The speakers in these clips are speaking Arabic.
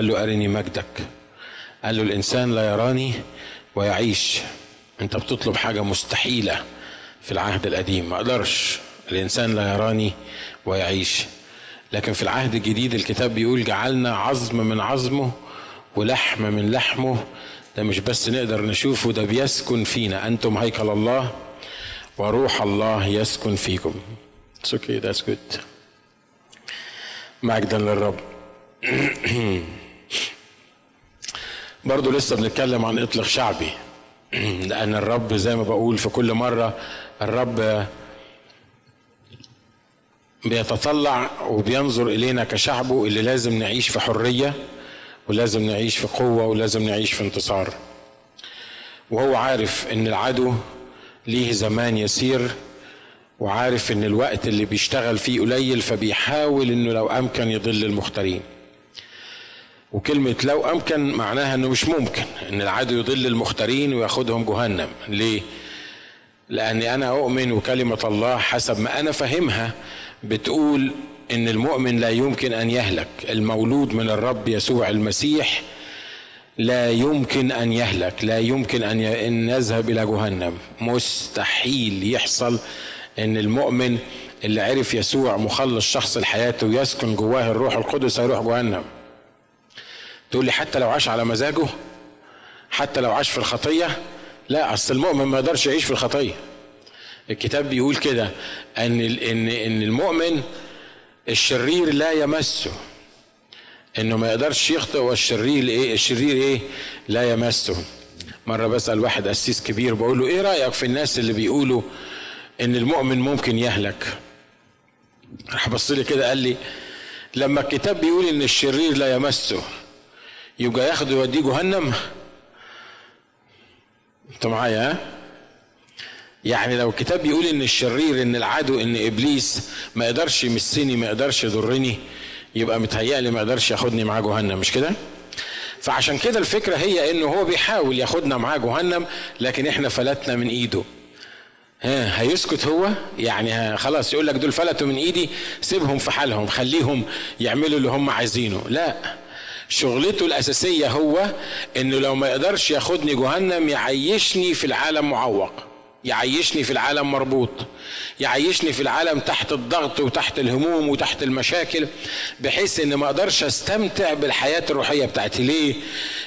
قال له أرني مجدك. قال له الإنسان لا يراني ويعيش. أنت بتطلب حاجة مستحيلة في العهد القديم. ما أقدرش. الإنسان لا يراني ويعيش. لكن في العهد الجديد الكتاب بيقول جعلنا عظم من عظمه ولحم من لحمه. ده مش بس نقدر نشوفه ده بيسكن فينا. أنتم هيكل الله وروح الله يسكن فيكم. It's okay, that's good. مجدا للرب. برضو لسه بنتكلم عن اطلق شعبي. لأن الرب زي ما بقول في كل مرة الرب بيتطلع وبينظر إلينا كشعبه اللي لازم نعيش في حرية ولازم نعيش في قوة ولازم نعيش في انتصار. وهو عارف إن العدو ليه زمان يسير وعارف إن الوقت اللي بيشتغل فيه قليل فبيحاول إنه لو أمكن يضل المختارين. وكلمة لو أمكن معناها أنه مش ممكن أن العدو يضل المختارين وياخدهم جهنم. ليه؟ لأني أنا أؤمن وكلمة الله حسب ما أنا فهمها بتقول أن المؤمن لا يمكن أن يهلك. المولود من الرب يسوع المسيح لا يمكن أن يهلك لا يمكن أن يذهب إلى جهنم. مستحيل يحصل أن المؤمن اللي عرف يسوع مخلص شخص لحياته ويسكن جواه الروح القدس هيروح جهنم. تقول لي حتى لو عاش على مزاجه حتى لو عاش في الخطية لا أصل المؤمن ما يقدرش يعيش في الخطية. الكتاب بيقول كده إن ان إن المؤمن الشرير لا يمسه. إنه ما يقدرش يخطئ والشرير إيه الشرير إيه؟ لا يمسه. مرة بسأل واحد قسيس كبير بقول له إيه رأيك في الناس اللي بيقولوا إن المؤمن ممكن يهلك؟ راح بص لي كده قال لي لما الكتاب بيقول إن الشرير لا يمسه يبقى ياخده يوديه جهنم. انت معايا ها؟ يعني لو الكتاب بيقول إن الشرير إن العدو إن إبليس ما يقدرش يمسني ما يقدرش يضرني يبقى متهيألي ما يقدرش ياخدني معاه جهنم مش كده؟ فعشان كده الفكرة هي إنه هو بيحاول ياخدنا معاه جهنم لكن إحنا فلتنا من إيده. ها هيسكت هو؟ يعني خلاص يقول لك دول فلتوا من إيدي سيبهم في حالهم خليهم يعملوا اللي هم عايزينه. لا شغلته الأساسية هو إنه لو ما يقدرش ياخدني جهنم يعيشني في العالم معوق يعيشني في العالم مربوط يعيشني في العالم تحت الضغط وتحت الهموم وتحت المشاكل بحيث ان ما أقدرش أستمتع بالحياة الروحية بتاعتي. ليه؟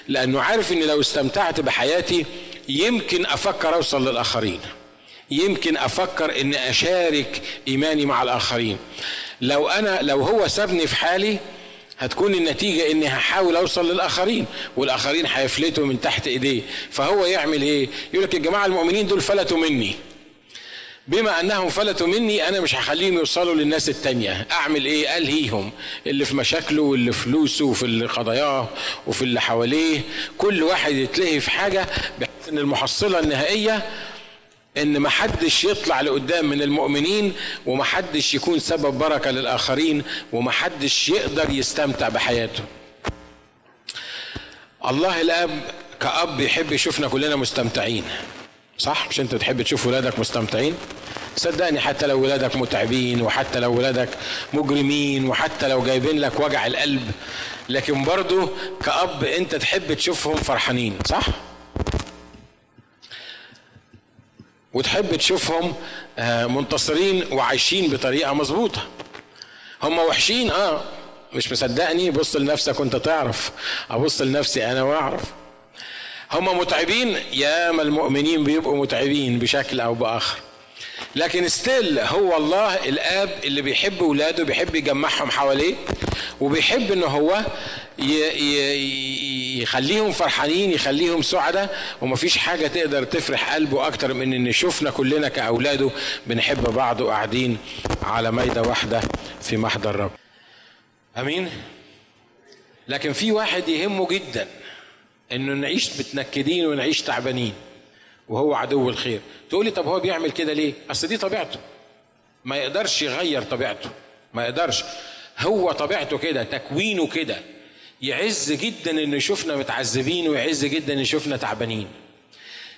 لأنه عارف ان لو استمتعت بحياتي يمكن أفكر أوصل للآخرين. يمكن أفكر ان أشارك إيماني مع الآخرين. لو أنا لو هو سابني في حالي هتكون النتيجة إني هحاول أوصل للآخرين والآخرين هيفلتوا من تحت إيديه. فهو يعمل إيه؟ يقول لك يا جماعة المؤمنين دول فلتوا مني. بما أنهم فلتوا مني أنا مش هخليهم يوصلوا للناس التانية. أعمل إيه؟ ألهيهم. اللي في مشاكله واللي في فلوسه وفي اللي قضاياه وفي اللي حواليه. كل واحد يتلهي في حاجة بحيث إن المحصلة النهائية إن ما حدش يطلع لقدام من المؤمنين وما حدش يكون سبب بركة للآخرين وما حدش يقدر يستمتع بحياته. الله الآب كأب يحب يشوفنا كلنا مستمتعين. صح؟ مش أنت تحب تشوف ولادك مستمتعين؟ صدقني حتى لو ولادك متعبين وحتى لو ولادك مجرمين وحتى لو جايبين لك وجع القلب لكن برضه كأب أنت تحب تشوفهم فرحانين. صح؟ وتحب تشوفهم منتصرين وعايشين بطريقة مظبوطة. هم وحشين آه مش مصدقني. بص لنفسك وأنت تعرف. أبص لنفسي أنا وأعرف. هم متعبين ياما المؤمنين بيبقوا متعبين بشكل أو بآخر. لكن ستيل هو الله الآب اللي بيحب ولاده بيحب يجمعهم حواليه وبيحب ان هو يخليهم فرحانين يخليهم سعداء ومفيش حاجة تقدر تفرح قلبه أكتر من إن شفنا كلنا كأولاده بنحب بعض وقاعدين على ميدة واحدة في محضر الرب. أمين؟ لكن في واحد يهمه جدا إنه نعيش متنكدين ونعيش تعبانين وهو عدو الخير. تقولي طب هو بيعمل كده ليه؟ أصل دي طبيعته. ما يقدرش يغير طبيعته. ما يقدرش. هو طبيعته كده تكوينه كده. يعز جدا إنه يشوفنا متعذبين ويعز جدا إنه يشوفنا تعبانين.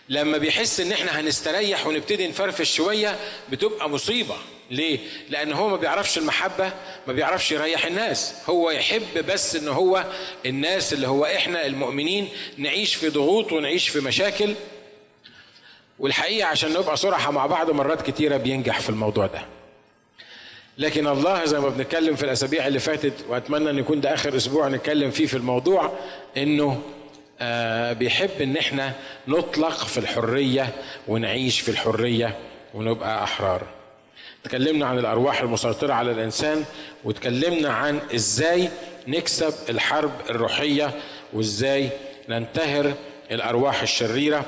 لما بيحس إن إحنا هنستريح ونبتدي نفرفش شوية بتبقى مصيبة. ليه؟ لأن هو ما بيعرفش المحبة ما بيعرفش يريح الناس. هو يحب بس إن هو الناس اللي هو إحنا المؤمنين نعيش في ضغوط ونعيش في مشاكل. والحقيقة عشان نبقى صراحة مع بعض مرات كتيرة بينجح في الموضوع ده. لكن الله زي ما بنتكلم في الأسابيع اللي فاتت وأتمنى أن يكون ده آخر أسبوع نتكلم فيه في الموضوع إنه آه بيحب إن إحنا نطلق في الحرية ونعيش في الحرية ونبقى أحرار. تكلمنا عن الأرواح المسيطرة على الإنسان وتكلمنا عن إزاي نكسب الحرب الروحية وإزاي ننتهر الأرواح الشريرة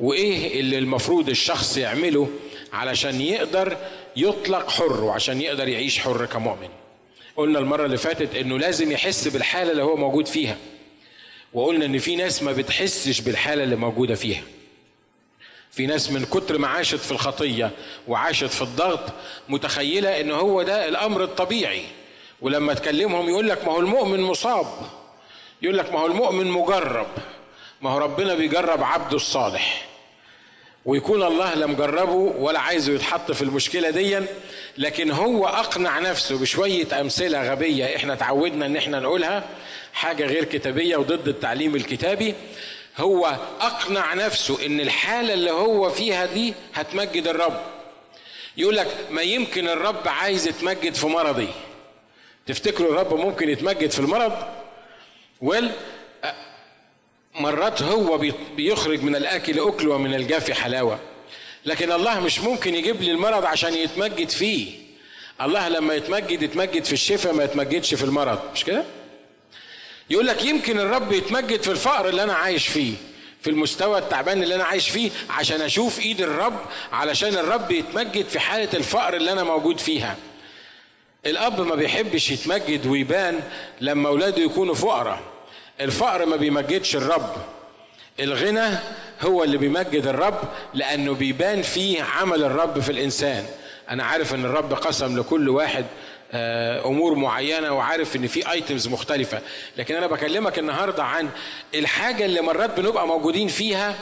وإيه اللي المفروض الشخص يعمله علشان يقدر يطلق حر وعشان يقدر يعيش حر كمؤمن. قلنا المرة اللي فاتت إنه لازم يحس بالحالة اللي هو موجود فيها. وقلنا إن في ناس ما بتحسش بالحالة اللي موجودة فيها. في ناس من كتر ما عاشت في الخطية وعاشت في الضغط متخيلة إن هو ده الأمر الطبيعي. ولما تكلمهم يقول لك ما هو المؤمن مصاب. يقول لك ما هو المؤمن مجرب. ما هو ربنا بيجرب عبده الصالح. ويكون الله لا مجربه ولا عايزه يتحط في المشكلة دي لكن هو أقنع نفسه بشوية أمثلة غبية إحنا تعودنا إن إحنا نقولها حاجة غير كتابية وضد التعليم الكتابي. هو أقنع نفسه إن الحالة اللي هو فيها دي هتمجد الرب. يقول لك ما يمكن الرب عايز يتمجد في مرضي. تفتكروا الرب ممكن يتمجد في المرض؟ ويل مرات هو بيخرج من الأكل أكل ومن الجاف حلاوة. لكن الله مش ممكن يجيب لي المرض عشان يتمجد فيه. الله لما يتمجد يتمجد في الشفاء ما يتمجدش في المرض. مش كده؟ يقول لك يمكن الرب يتمجد في الفقر اللي أنا عايش فيه في المستوى التعبان اللي أنا عايش فيه عشان أشوف إيد الرب علشان الرب يتمجد في حالة الفقر اللي أنا موجود فيها. الأب ما بيحبش يتمجد ويبان لما أولاده يكونوا فقراء. الفقر ما بيمجدش الرب. الغنى هو اللي بيمجد الرب لأنه بيبان فيه عمل الرب في الإنسان. أنا عارف إن الرب قسم لكل واحد آه، أمور معينة وعارف إن في ايتمز مختلفة. لكن أنا بكلمك النهارده عن الحاجة اللي مرات بنبقى موجودين فيها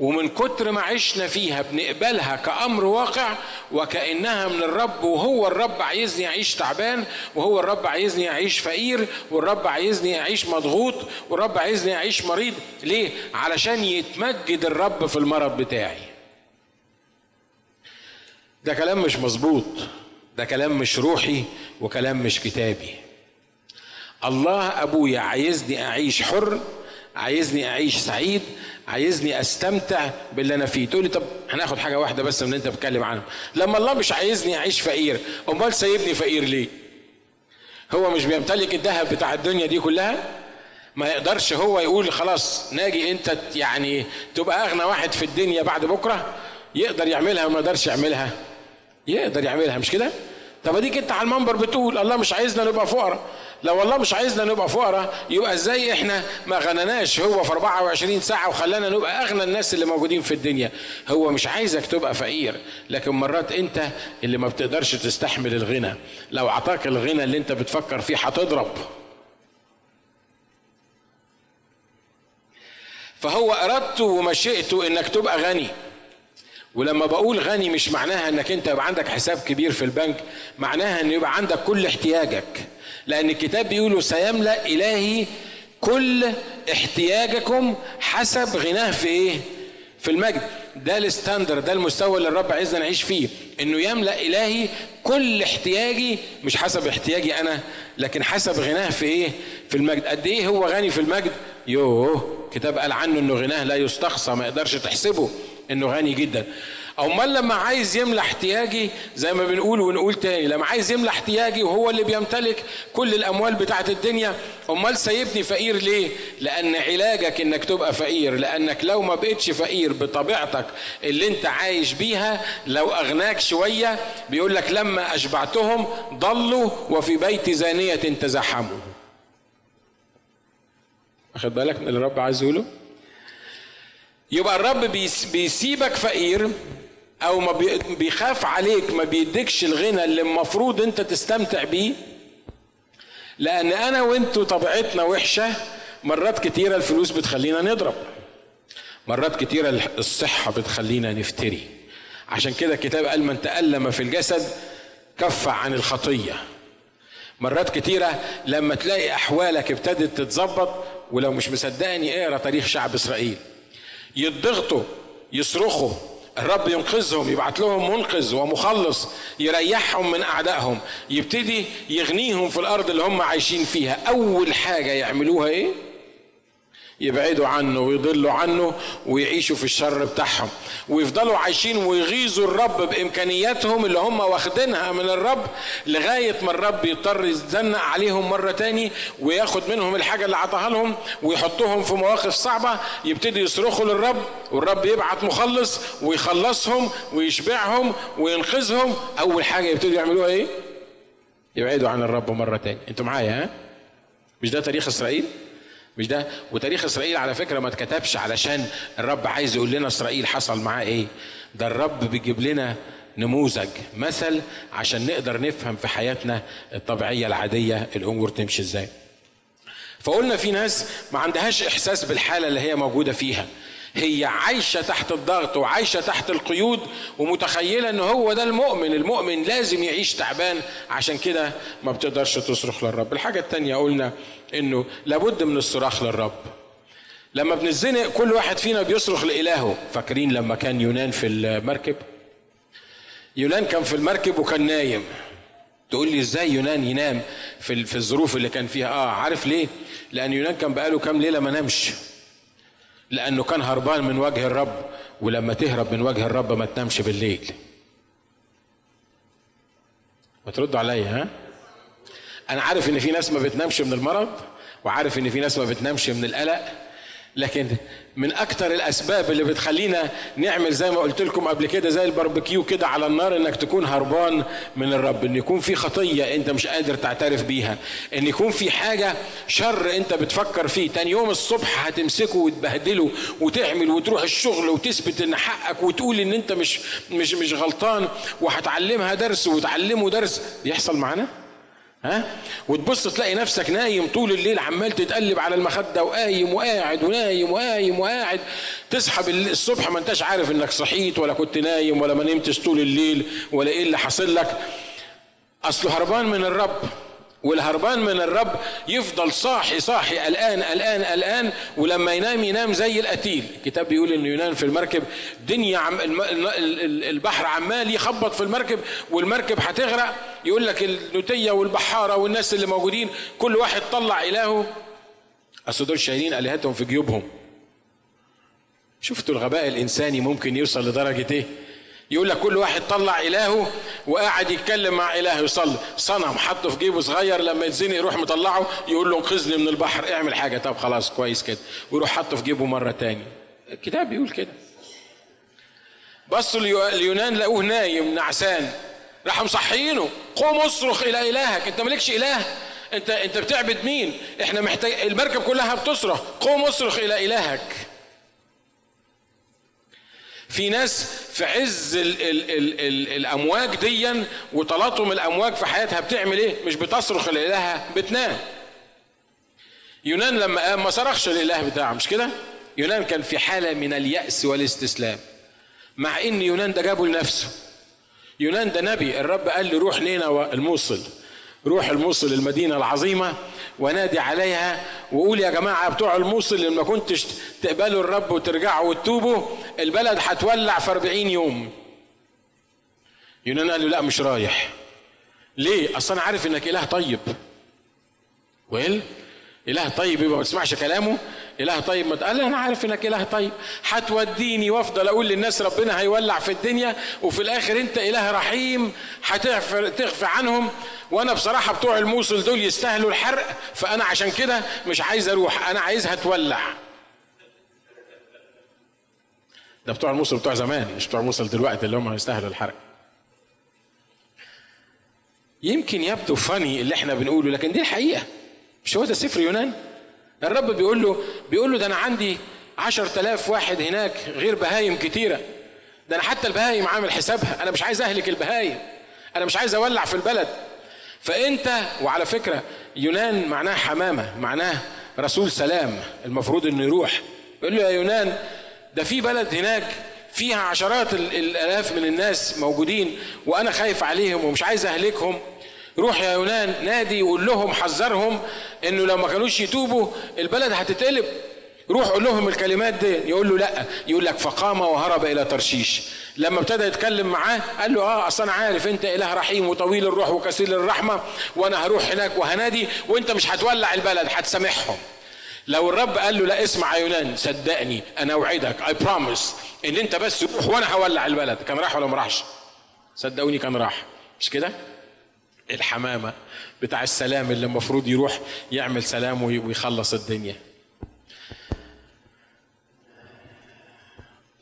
ومن كتر ما عشنا فيها بنقبلها كأمر واقع وكأنها من الرب وهو الرب عايزني أعيش تعبان وهو الرب عايزني أعيش فقير والرب عايزني أعيش مضغوط والرب عايزني أعيش مريض. ليه؟ علشان يتمجد الرب في المرض بتاعي. ده كلام مش مظبوط ده كلام مش روحي وكلام مش كتابي. الله أبويا عايزني أعيش حر عايزني أعيش سعيد عايزني أستمتع باللي أنا فيه. تقول لي طب هناخد حاجة واحدة بس من اللي أنت بتتكلم عنه. لما الله مش عايزني أعيش فقير أمال سايبني فقير ليه؟ هو مش بيمتلك الذهب بتاع الدنيا دي كلها؟ ما يقدرش هو يقول خلاص ناجي أنت يعني تبقى أغنى واحد في الدنيا بعد بكرة؟ يقدر يعملها وما يقدرش يعملها. يقدر يعملها مش كده؟ طب أديك أنت على المنبر بتقول الله مش عايزنا نبقى فقراء. لو الله مش عايزنا نبقى فقراء يبقى إزاي إحنا ما غنناش؟ هو في 24 ساعة وخلانا نبقى أغنى الناس اللي موجودين في الدنيا. هو مش عايزك تبقى فقير لكن مرات انت اللي ما بتقدرش تستحمل الغنى. لو اعطاك الغنى اللي انت بتفكر فيه هتضرب. فهو ارادته ومشيئته إنك تبقى غني. ولما بقول غني مش معناها إنك أنت يبقى عندك حساب كبير في البنك معناها إن يبقى عندك كل احتياجك. لأن الكتاب بيقول سيملأ إلهي كل احتياجكم حسب غناه في إيه؟ في المجد. ده الستاندر ده المستوى اللي الرب عايزنا نعيش فيه إنه يملأ إلهي كل احتياجي مش حسب احتياجي أنا لكن حسب غناه في إيه؟ في المجد. قد إيه هو غني في المجد؟ يوه كتاب قال عنه إنه غناه لا يستقصى ما يقدرش تحسبه إنه غني جدا. أمال لما عايز يملى احتياجي زي ما بنقول ونقول تاني لما عايز يملى احتياجي وهو اللي بيمتلك كل الأموال بتاعت الدنيا أمال سايبني فقير ليه؟ لأن علاجك إنك تبقى فقير لأنك لو ما بقتش فقير بطبيعتك اللي أنت عايش بيها لو أغناك شوية بيقول لك لما أشبعتهم ضلوا وفي بيت زانية تزحموا. واخد بالك من اللي الرب عايز يقوله؟ يبقى الرب بيسيبك فقير أو ما بيخاف عليك ما بيديكش الغنى اللي المفروض أنت تستمتع بيه. لأن أنا وأنتوا طبيعتنا وحشة مرات كتيرة الفلوس بتخلينا نضرب. مرات كتيرة الصحة بتخلينا نفتري. عشان كده الكتاب قال من تألم في الجسد كف عن الخطية. مرات كتيرة لما تلاقي أحوالك ابتدت تتظبط ولو مش مصدقني اقرأ تاريخ شعب إسرائيل. يضغطوا يصرخوا الرب ينقذهم يبعت لهم منقذ ومخلص يريحهم من أعدائهم يبتدي يغنيهم في الأرض اللي هم عايشين فيها. أول حاجة يعملوها إيه؟ يبعدوا عنه ويضلوا عنه ويعيشوا في الشر بتاعهم ويفضلوا عايشين ويغيظوا الرب بإمكانياتهم اللي هم واخدينها من الرب لغاية ما الرب يضطر يتزنق عليهم مرة تاني وياخد منهم الحاجة اللي عطاها لهم ويحطهم في مواقف صعبة يبتدي يصرخوا للرب والرب يبعت مخلص ويخلصهم ويشبعهم وينقذهم أول حاجة يبتدوا يعملوها إيه؟ يبعدوا عن الرب مرة تاني أنتوا معايا ها؟ مش ده تاريخ إسرائيل؟ مش ده؟ وتاريخ إسرائيل على فكرة ما اتكتبش علشان الرب عايز يقول لنا إسرائيل حصل معاه إيه؟ ده الرب بيجيب لنا نموذج مثل عشان نقدر نفهم في حياتنا الطبيعية العادية الأمور تمشي إزاي. فقلنا في ناس ما عندهاش إحساس بالحالة اللي هي موجودة فيها. هي عايشة تحت الضغط وعايشة تحت القيود ومتخيلة إن هو ده المؤمن. المؤمن لازم يعيش تعبان عشان كده ما بتقدرش تصرخ للرب. الحاجة التانية قلنا إنه لابد من الصراخ للرب. لما بنزنق كل واحد فينا بيصرخ لإلهه. فاكرين لما كان يونان في المركب؟ يونان كان في المركب وكان نايم. تقول لي إزاي يونان ينام في في الظروف اللي كان فيها؟ آه عارف ليه؟ لأن يونان كان بقاله كام ليلة ما نامش. لأنه كان هربان من وجه الرب ولما تهرب من وجه الرب ما تنامش بالليل. ما تردوا عليا ها؟ أنا عارف إن في ناس ما بتنامش من المرض وعارف إن في ناس ما بتنامش من القلق لكن من أكتر الأسباب اللي بتخلينا نعمل زي ما قلت لكم قبل كده زي الباربيكيو كده على النار إنك تكون هربان من الرب إن يكون في خطية أنت مش قادر تعترف بيها إن يكون في حاجة شر أنت بتفكر فيه. تاني يوم الصبح هتمسكه وتبهدله وتعمل وتروح الشغل وتثبت إن حقك وتقول إن أنت مش مش مش غلطان وهتعلمها درس وتعلمه درس. يحصل معانا؟ ها؟ وتبص تلاقي نفسك نايم طول الليل عمال تتقلب على المخدة وقايم وقاعد ونايم وقايم وقاعد. تصحى الصبح ما انتش عارف إنك صحيت ولا كنت نايم ولا ما نمتش طول الليل ولا إيه اللي حاصل لك. اصله هربان من الرب. والهربان من الرب يفضل صاحي صاحي قلقان قلقان قلقان ولما ينام ينام زي القتيل. الكتاب بيقول انه ينام في المركب دنيا عم البحر عمال يخبط في المركب والمركب هتغرق. يقول لك النوتية والبحارة والناس اللي موجودين كل واحد طلع إلهه. اصل دول شايلين آلهتهم في جيوبهم. شفتوا الغباء الإنساني ممكن يوصل لدرجة إيه؟ يقول لك كل واحد طلع إلهه. وقاعد يتكلم مع إله يصلي. صنم حطه في جيبه صغير لما يتزنق يروح مطلعه يقول له انقذني من البحر اعمل حاجة. طب خلاص كويس كده. ويروح حطه في جيبه مرة تاني. الكتاب بيقول كده. بصوا اليونان لقوه نايم نعسان. راحوا مصحيينه قوم اصرخ إلى إلهك. أنت مالكش إله؟ أنت أنت بتعبد مين؟ إحنا محتاج المركب كلها بتصرخ. قوم اصرخ إلى إلهك. في ناس في عز ال ال ال ال الأمواج ديا وتلاطم الأمواج في حياتها بتعمل إيه؟ مش بتصرخ لإلهها بتنام. يونان لما قام ما صرخش للاله بتاعه مش كده؟ يونان كان في حالة من اليأس والاستسلام مع إن يونان ده جابه لنفسه. يونان ده نبي الرب قال له روح نينا الموصل روح الموصل المدينة العظيمة ونادي عليها وقول يا جماعة بتوع الموصل اللي ما كنتش تقبلوا الرب وترجعوا وتتوبوا البلد هتولع في 40 يوم. يونان قال له لا مش رايح. ليه؟ أصل أنا عارف إنك إله طيب. ويل إله طيب يبقى ما تسمعش كلامه. إله طيب ما قال أنا عارف إنك إله طيب. هتوديني وأفضل أقول للناس ربنا هيولع في الدنيا وفي الآخر أنت إله رحيم هتغفر تغفى عنهم. وأنا بصراحة بتوع الموصل دول يستاهلوا الحرق. فأنا عشان كده مش عايز أروح أنا عايزها تولع ده بتوع الموصل بتوع زمان مش بتوع الموصل دلوقتي اللي هم يستاهلوا الحرق. يمكن يبدو فاني اللي إحنا بنقوله لكن دي الحقيقة. مش هو ده سفر يونان؟ الرب بيقول له بيقول له ده أنا عندي عشر تلاف واحد هناك غير بهايم كتيرة. ده أنا حتى البهايم عامل حسابها. أنا مش عايز أهلك البهايم. أنا مش عايز أولع في البلد. فانت وعلى فكرة يونان معناه حمامة معناه رسول سلام المفروض إنه يروح. يقول له يا يونان ده في بلد هناك فيها عشرات الآلاف من الناس موجودين وأنا خايف عليهم ومش عايز أهلكهم. روح يا يونان نادي وقول لهم حذرهم إنه لو ما كانوش يتوبوا البلد هتتقلب. روح قول لهم الكلمات دي يقول له لأ يقول لك فقام وهرب إلى ترشيش. لما ابتدى يتكلم معاه قال له آه أصل أنا عارف أنت إله رحيم وطويل الروح وكثير الرحمة وأنا هروح هناك وهنادي وأنت مش هتولع البلد هتسامحهم. لو الرب قال له لا اسمع يا يونان صدقني أنا أوعدك اي بروميس إن أنت بس روح وأنا هولع البلد. كان راح ولا ما راحش؟ صدقوني كان راح. مش كده؟ الحمامة بتاع السلام اللي المفروض يروح يعمل سلام ويخلص الدنيا.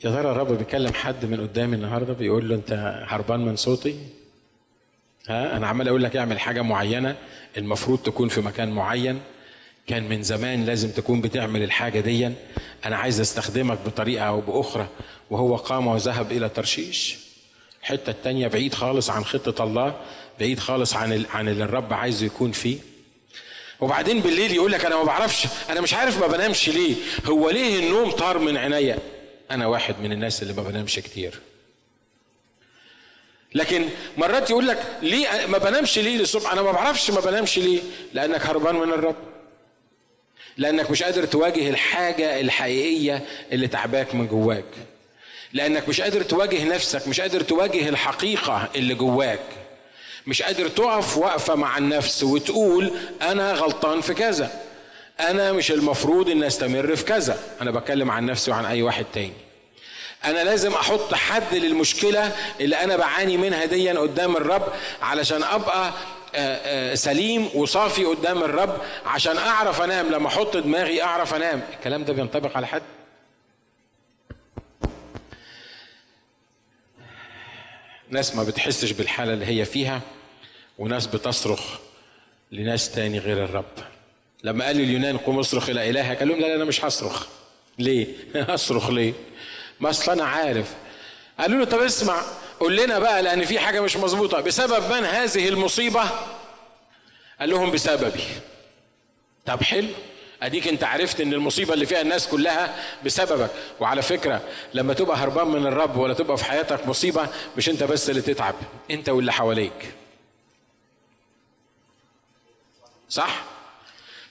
يا ترى الرب بيكلم حد من قدامي النهارده بيقول له أنت هربان من صوتي؟ ها؟ أنا عمال أقول لك اعمل حاجة معينة المفروض تكون في مكان معين. كان من زمان لازم تكون بتعمل الحاجة دي. أنا عايز أستخدمك بطريقة أو بأخرى. وهو قام وذهب إلى ترشيش. الحتة التانية بعيد خالص عن خطة الله. بعيد خالص عن عن اللي الرب عايزه يكون فيه. وبعدين بالليل يقول لك أنا ما بعرفش أنا مش عارف ما بنامش ليه. هو ليه النوم طار من عينيا؟ أنا واحد من الناس اللي ما بنامش كتير. لكن مرات يقول لك ليه ما بنامش ليه للصبح؟ أنا ما بعرفش ما بنامش ليه؟ لأنك هربان من الرب. لأنك مش قادر تواجه الحاجة الحقيقية اللي تعباك من جواك. لأنك مش قادر تواجه نفسك مش قادر تواجه الحقيقة اللي جواك. مش قادر تقف وقفه مع النفس وتقول أنا غلطان في كذا. أنا مش المفروض إن أستمر في كذا. أنا بتكلم عن نفسي وعن أي واحد تاني. أنا لازم أحط حد للمشكلة اللي أنا بعاني منها ديا قدام الرب علشان أبقى سليم وصافي قدام الرب عشان أعرف أنام. لما أحط دماغي أعرف أنام. الكلام ده بينطبق على حد؟ ناس ما بتحسش بالحالة اللي هي فيها. وناس بتصرخ لناس تاني غير الرب. لما قال اليونان قوم اصرخ إلى إلهك قال لهم لا, لا أنا مش هصرخ. ليه؟ هصرخ ليه؟ ما أصل أنا عارف. قالوا له طب اسمع قول لنا بقى لأن في حاجة مش مظبوطة. بسبب من هذه المصيبة؟ قال لهم بسببي. طب حلو. أديك أنت عرفت إن المصيبة اللي فيها الناس كلها بسببك. وعلى فكرة لما تبقى هربان من الرب ولا تبقى في حياتك مصيبة مش أنت بس اللي تتعب أنت واللي حواليك. صح؟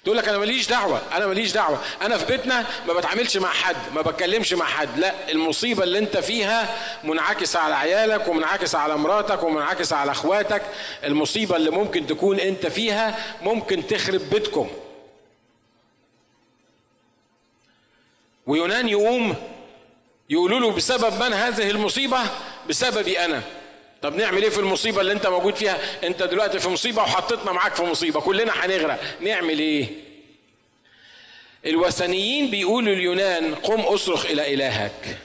تقول لك أنا ماليش دعوة أنا ماليش دعوة. أنا في بيتنا ما بتعاملش مع حد ما بتكلمش مع حد. لا المصيبة اللي أنت فيها منعكسه على عيالك ومنعكسه على مراتك ومنعكسه على أخواتك. المصيبة اللي ممكن تكون أنت فيها ممكن تخرب بيتكم. ويونان يقوم يقولوا له بسبب من هذه المصيبة؟ بسببي أنا. طب نعمل إيه في المصيبة اللي انت موجود فيها؟ انت دلوقتي في مصيبة وحطيتنا معاك في مصيبة كلنا هنغرق. نعمل إيه؟ الوثنيين بيقولوا اليونان قم اصرخ إلى إلهك.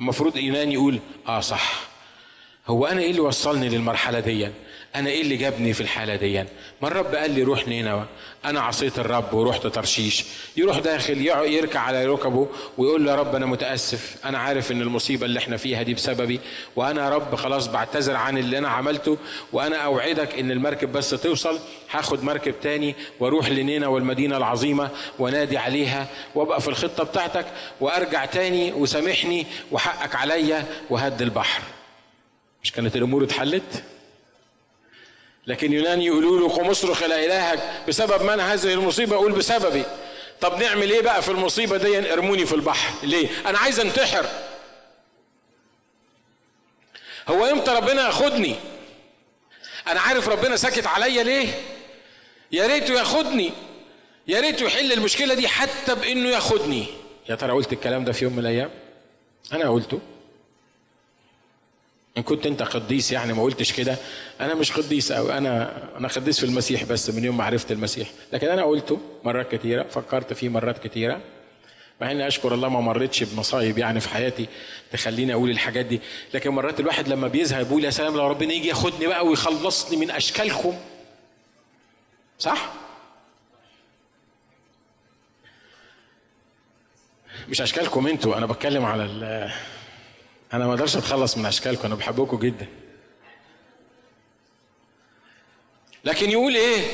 المفروض اليونان يقول آه صح. هو أنا إيه اللي وصلني للمرحلة دي؟ أنا إيه اللي جابني في الحالة دي؟ ما الرب قال لي روح نينوى. أنا عصيت الرب ورحت ترشيش. يروح داخل يركع على ركبه ويقول له يا رب أنا متأسف. أنا عارف إن المصيبة اللي إحنا فيها دي بسببي. وأنا يا رب خلاص بعتذر عن اللي أنا عملته. وأنا أوعدك إن المركب بس توصل. هاخد مركب تاني وأروح لنينا والمدينه العظيمة وأنادي عليها وأبقى في الخطة بتاعتك وأرجع تاني وسامحني وحقك عليا وهد البحر. مش كانت الأمور اتحلت؟ لكن يونان يقولوا له قم اصرخ إلى إلهك بسبب من هذه المصيبة؟ قول بسببي. طب نعمل إيه بقى في المصيبة دي؟ ارموني في البحر. ليه؟ أنا عايز انتحر. هو إمتى ربنا ياخدني؟ أنا عارف ربنا ساكت عليا ليه؟ يا ريته ياخدني. يا ريته يحل المشكلة دي حتى بإنه ياخدني. يا ترى قلت الكلام ده في يوم من الأيام؟ أنا قلته. إن كنت أنت قديس يعني ما قلتش كده أنا مش قديس أو أنا أنا قديس في المسيح بس من يوم ما عرفت المسيح. لكن أنا قلته مرات كتيرة فكرت فيه مرات كتيرة. مع إني أشكر الله ما مرتش بمصايب يعني في حياتي تخليني أقول الحاجات دي. لكن مرات الواحد لما بيزهق يقول يا سلام لو ربنا يجي ياخدني بقى ويخلصني من أشكالكم. صح؟ مش أشكالكم أنتوا أنا بتكلم على أنا ما أقدرش أتخلص من أشكالكم أنا بحبكم جدا. لكن يقول إيه؟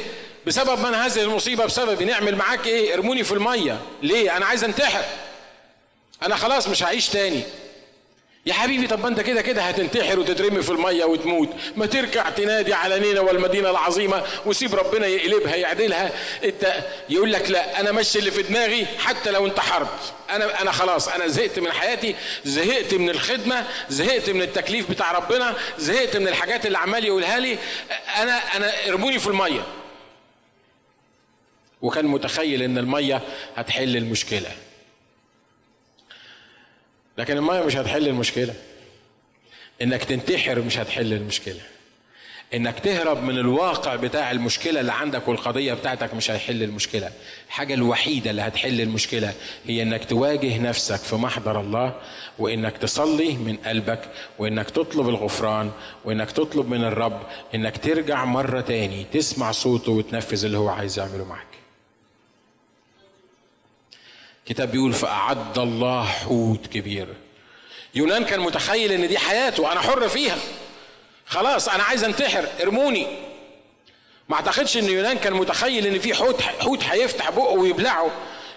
بسبب من هذه المصيبة بسببي نعمل معاك إيه؟ ارموني في المية. ليه؟ أنا عايز أنتحر. أنا خلاص مش هعيش تاني. يا حبيبي طب ما انت كده كده هتنتحر وتترمي في المية وتموت. ما ترجع تنادي على نينا والمدينة العظيمة وسيب ربنا يقلبها يعدلها. انت يقول لك لا أنا ماشي اللي في دماغي حتى لو انتحرت. أنا أنا خلاص أنا زهقت من حياتي زهقت من الخدمة زهقت من التكليف بتاع ربنا زهقت من الحاجات اللي عمال يقولها لي. أنا أنا ارموني في المية. وكان متخيل إن المية هتحل المشكلة. لكن الميه مش هتحل المشكلة. إنك تنتحر مش هتحل المشكلة. إنك تهرب من الواقع بتاع المشكلة اللي عندك والقضية بتاعتك مش هيحل المشكلة. الحاجة الوحيدة اللي هتحل المشكلة هي إنك تواجه نفسك في محضر الله وإنك تصلي من قلبك وإنك تطلب الغفران وإنك تطلب من الرب إنك ترجع مرة تاني تسمع صوته وتنفذ اللي هو عايز يعمله معاك. كتاب بيقول فأعد الله حوت كبير. يونان كان متخيل إن دي حياته أنا حر فيها. خلاص أنا عايز انتحر ارموني. ما أعتقدش إن يونان كان متخيل إن في حوت حوت هيفتح بقه ويبلعه.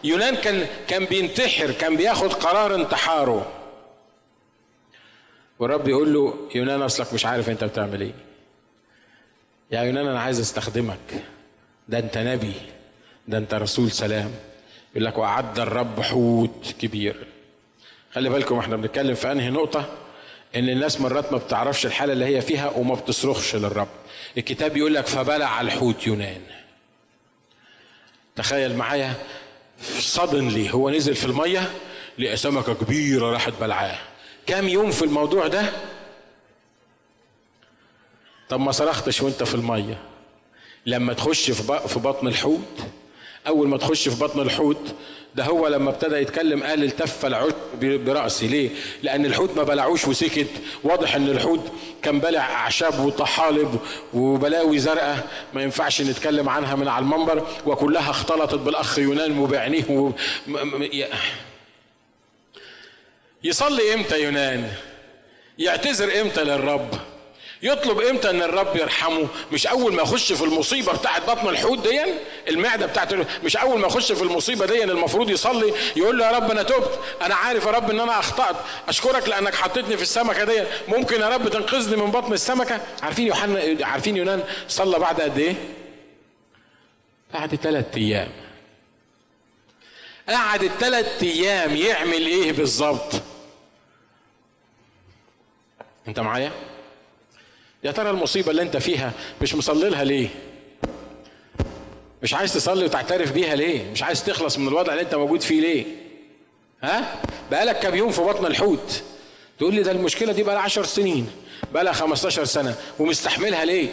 يونان كان كان بينتحر كان بياخد قرار انتحاره. والرب يقول له يونان أصلك مش عارف أنت بتعمل إيه. يا يونان أنا عايز أستخدمك. ده أنت نبي ده أنت رسول سلام. يقول لك وأعد الرب حوت كبير. خلي بالكم إحنا بنتكلم في أنهي نقطة؟ إن الناس مرات ما بتعرفش الحالة اللي هي فيها وما بتصرخش للرب. الكتاب يقول لك فبلع الحوت يونان. تخيل معايا صدنلي هو نزل في المية لقى سمكة كبيرة راحت بلعاه. كام يوم في الموضوع ده؟ طب ما صرختش وأنت في المية. لما تخش في بطن الحوت أول ما تخش في بطن الحوت ده هو لما ابتدى يتكلم قال التف العشب برأسي ليه؟ لأن الحوت ما بلعوش وسكت واضح إن الحوت كان بلع أعشاب وطحالب وبلاوي زرقاء ما ينفعش نتكلم عنها من على المنبر وكلها اختلطت بالأخ يونان وبعينيه و... يصلي إمتى يونان؟ يعتذر إمتى للرب؟ يطلب إمتى ان الرب يرحمه؟ مش اول ما يخش في المصيبة بتاعت بطن الحوت دي؟ المعدة بتاعت مش اول ما يخش في المصيبة دي المفروض يصلي يقول له يا رب أنا تبت. أنا عارف يا رب ان أنا اخطأت. اشكرك لانك حطيتني في السمكة دي. ممكن يا رب تنقذني من بطن السمكة؟ عارفين يوحنا عارفين يونان صلى بعد قد إيه؟ بعد ثلاث أيام. قعد الثلاث أيام يعمل إيه بالظبط؟ انت معايا؟ يا ترى المصيبة اللي انت فيها مش مصلي لها ليه؟ مش عايز تصلي وتعترف بيها ليه؟ مش عايز تخلص من الوضع اللي انت موجود فيه ليه؟ ها؟ بقالك كام يوم في بطن الحوت تقول لي ده المشكلة دي بقى 10 سنين بقى لها 15 سنة ومستحملها ليه؟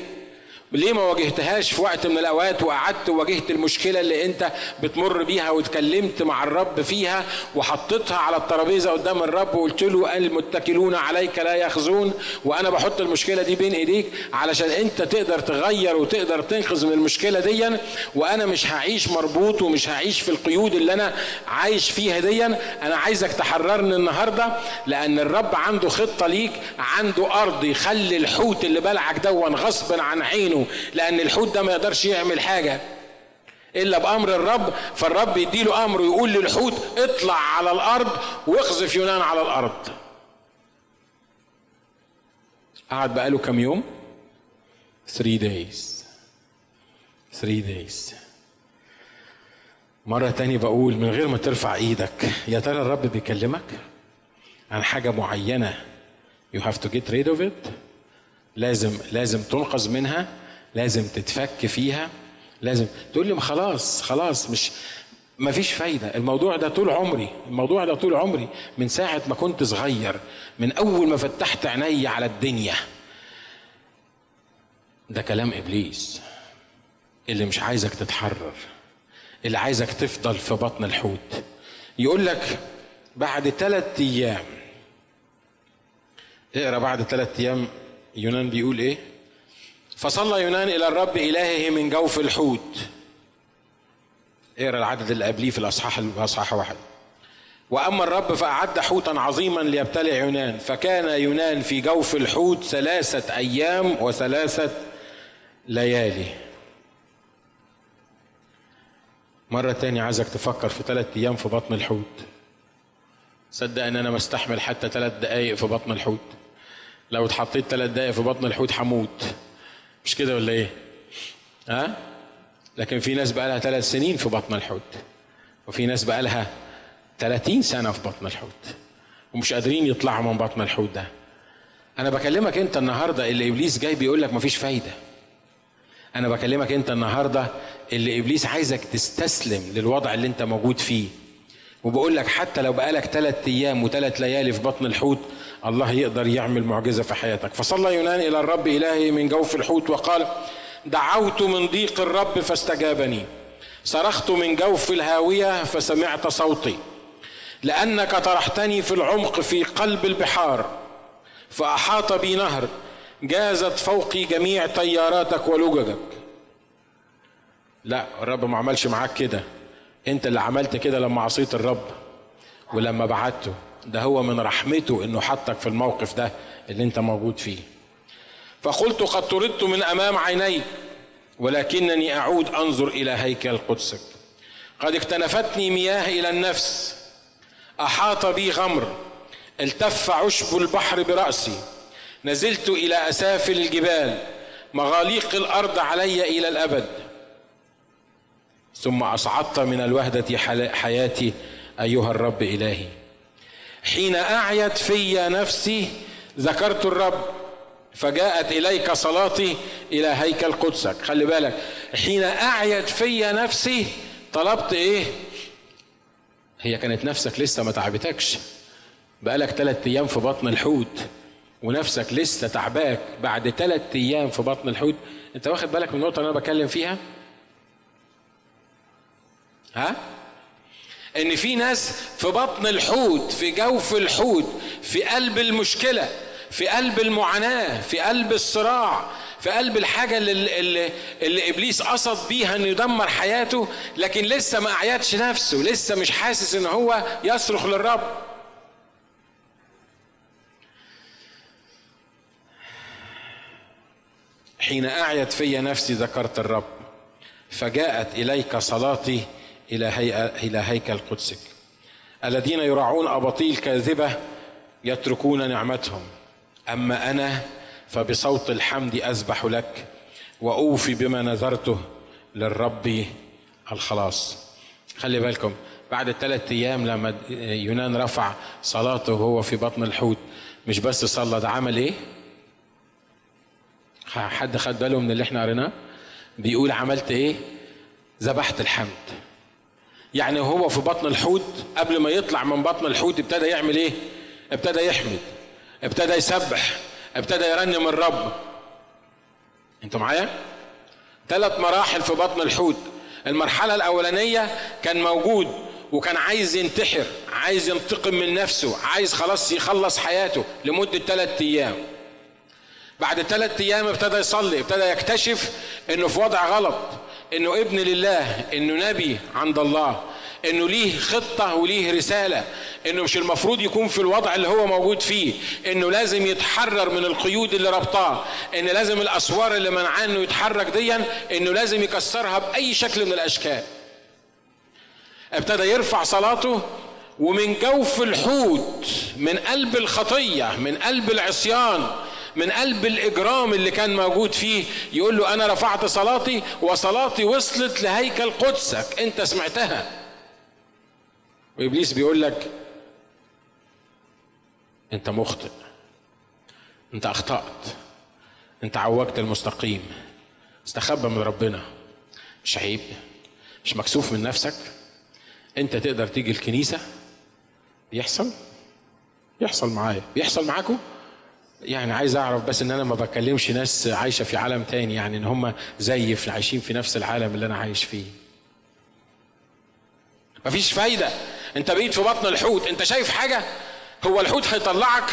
ليه ما واجهتهاش في وقت من الأوقات وقعدت وواجهت المشكلة اللي أنت بتمر بيها واتكلمت مع الرب فيها وحطيتها على الترابيزة قدام الرب وقلت له المتكلون عليك لا يخزون وأنا بحط المشكلة دي بين إيديك علشان أنت تقدر تغير وتقدر تنقذ من المشكلة دي وأنا مش هعيش مربوط ومش هعيش في القيود اللي أنا عايش فيها دي أنا عايزك تحررني النهارده لأن الرب عنده خطة ليك عنده أرض يخلي الحوت اللي بلعك دون غصب عن عينه لأن الحوت ده ما يقدرش يعمل حاجة إلا بأمر الرب فالرب يديله أمر ويقول للحوت اطلع على الأرض واقذف يونان على الأرض. قعد بقاله كام يوم؟ 3 days. 3 days. مرة تاني بقول من غير ما ترفع إيدك يا ترى الرب بيكلمك عن حاجة معينة؟ You have to get rid of it. لازم لازم تنقذ منها. لازم تتفك فيها لازم تقول لي خلاص خلاص مش ما فيش فايدة. الموضوع ده طول عمري الموضوع ده طول عمري من ساعة ما كنت صغير من أول ما فتحت عيني على الدنيا. ده كلام إبليس. اللي مش عايزك تتحرر اللي عايزك تفضل في بطن الحوت. يقول لك بعد ثلاث أيام اقرأ بعد ثلاث أيام يونان بيقول إيه؟ فصلى يونان إلى الرب إلهه من جوف الحوت. اقرأ العدد اللي قبليه في الأصحاح الأصحاح واحد. وأما الرب فأعد حوتا عظيما ليبتلع يونان. فكان يونان في جوف الحوت ثلاثة أيام وثلاثة ليالي. مرة تانية عايزك تفكر في ثلاثة أيام في بطن الحوت. صدق إن أنا مستحمل حتى ثلاث دقايق في بطن الحوت. لو اتحطيت ثلاث دقايق في بطن الحوت هموت. مش كده ولا إيه؟ ها؟ لكن في ناس بقى لها ثلاث سنين في بطن الحوت وفي ناس بقى لها 30 سنة في بطن الحوت ومش قادرين يطلعوا من بطن الحوت ده. أنا بكلمك أنت النهاردة اللي إبليس جاي بيقول لك مفيش فايدة. أنا بكلمك أنت النهاردة اللي إبليس عايزك تستسلم للوضع اللي أنت موجود فيه. وبقول لك حتى لو بقالك ثلاث أيام وثلاث ليالي في بطن الحوت الله يقدر يعمل معجزة في حياتك. فصلى يونان إلى الرب إلهي من جوف الحوت وقال دعوت من ضيق الرب فاستجابني. صرخت من جوف الهاوية فسمعت صوتي. لأنك طرحتني في العمق في قلب البحار. فأحاط بي نهر. جازت فوقي جميع طياراتك ولججك. لا الرب ما عملش معاك كده. انت اللي عملت كده لما عصيت الرب ولما بعته ده هو من رحمته انه حطك في الموقف ده اللي انت موجود فيه. فقلت قد طردت من امام عينيك ولكنني اعود انظر إلى هيكل قدسك. قد اكتنفتني مياه إلى النفس. احاط بي غمر. التف عشب البحر براسي. نزلت إلى اسافل الجبال. مغاليق الأرض علي إلى الابد. ثم أصعدت من الوهدة حياتي أيها الرب إلهي. حين أعيت في نفسي ذكرت الرب فجاءت إليك صلاتي إلى هيكل قدسك خلي بالك حين أعيت في نفسي طلبت إيه؟ هي كانت نفسك لسه ما تعبتكش. بقالك ثلاث أيام في بطن الحوت ونفسك لسه تعباك. بعد ثلاث أيام في بطن الحوت أنت واخد بالك من النقطة اللي أنا بتكلم فيها؟ ها؟ إن في ناس في بطن الحوت في جوف الحوت في قلب المشكلة في قلب المعاناة في قلب الصراع في قلب الحاجة اللي, اللي, اللي إبليس قصد بيها إنه يدمر حياته لكن لسه ما اعيتش نفسه لسه مش حاسس إن هو يصرخ للرب. حين أعيت في نفسي ذكرت الرب فجاءت إليك صلاتي إلى هي إلى هيكل قدسك. الذين يراعون أباطيل كاذبة يتركون نعمتهم. أما أنا فبصوت الحمد اسبح لك وأوفي بما نذرته للرب الخلاص. خلي بالكم بعد الثلاث أيام لما يونان رفع صلاته وهو في بطن الحوت مش بس صلى ده عمل إيه؟ حد خد باله من اللي إحنا قريناه؟ بيقول عملت إيه؟ ذبحت الحمد. يعني هو في بطن الحوت قبل ما يطلع من بطن الحوت ابتدى يعمل إيه؟ ابتدى يحمد ابتدى يسبح ابتدى يرنم الرب. أنتوا معايا؟ ثلاث مراحل في بطن الحوت. المرحلة الأولانية كان موجود وكان عايز ينتحر عايز ينتقم من نفسه عايز خلاص يخلص حياته لمدة ثلاث أيام. بعد ثلاث أيام ابتدى يصلي ابتدى يكتشف إنه في وضع غلط. إنه ابن لله إنه نبي عند الله إنه ليه خطة وليه رسالة إنه مش المفروض يكون في الوضع اللي هو موجود فيه إنه لازم يتحرر من القيود اللي ربطاه إن لازم الأسوار اللي منعاه إنه يتحرك ديا إنه لازم يكسرها بأي شكل من الأشكال. ابتدى يرفع صلاته ومن جوف الحوت من قلب الخطية من قلب العصيان من قلب الإجرام اللي كان موجود فيه يقول له أنا رفعت صلاتي وصلاتي وصلت لهيكل قدسك أنت سمعتها. وإبليس بيقول لك أنت مخطئ أنت أخطأت أنت عوجت المستقيم. استخبى من ربنا. مش عيب مش مكسوف من نفسك. أنت تقدر تيجي الكنيسة؟ بيحصل؟ يحصل معايا. بيحصل معاكم؟ يعني عايز أعرف بس إن أنا ما بكلمش ناس عايشة في عالم تاني يعني إن هم زيي في عايشين في نفس العالم اللي أنا عايش فيه. مفيش فايدة. أنت بقيت في بطن الحوت. أنت شايف حاجة؟ هو الحوت هيطلعك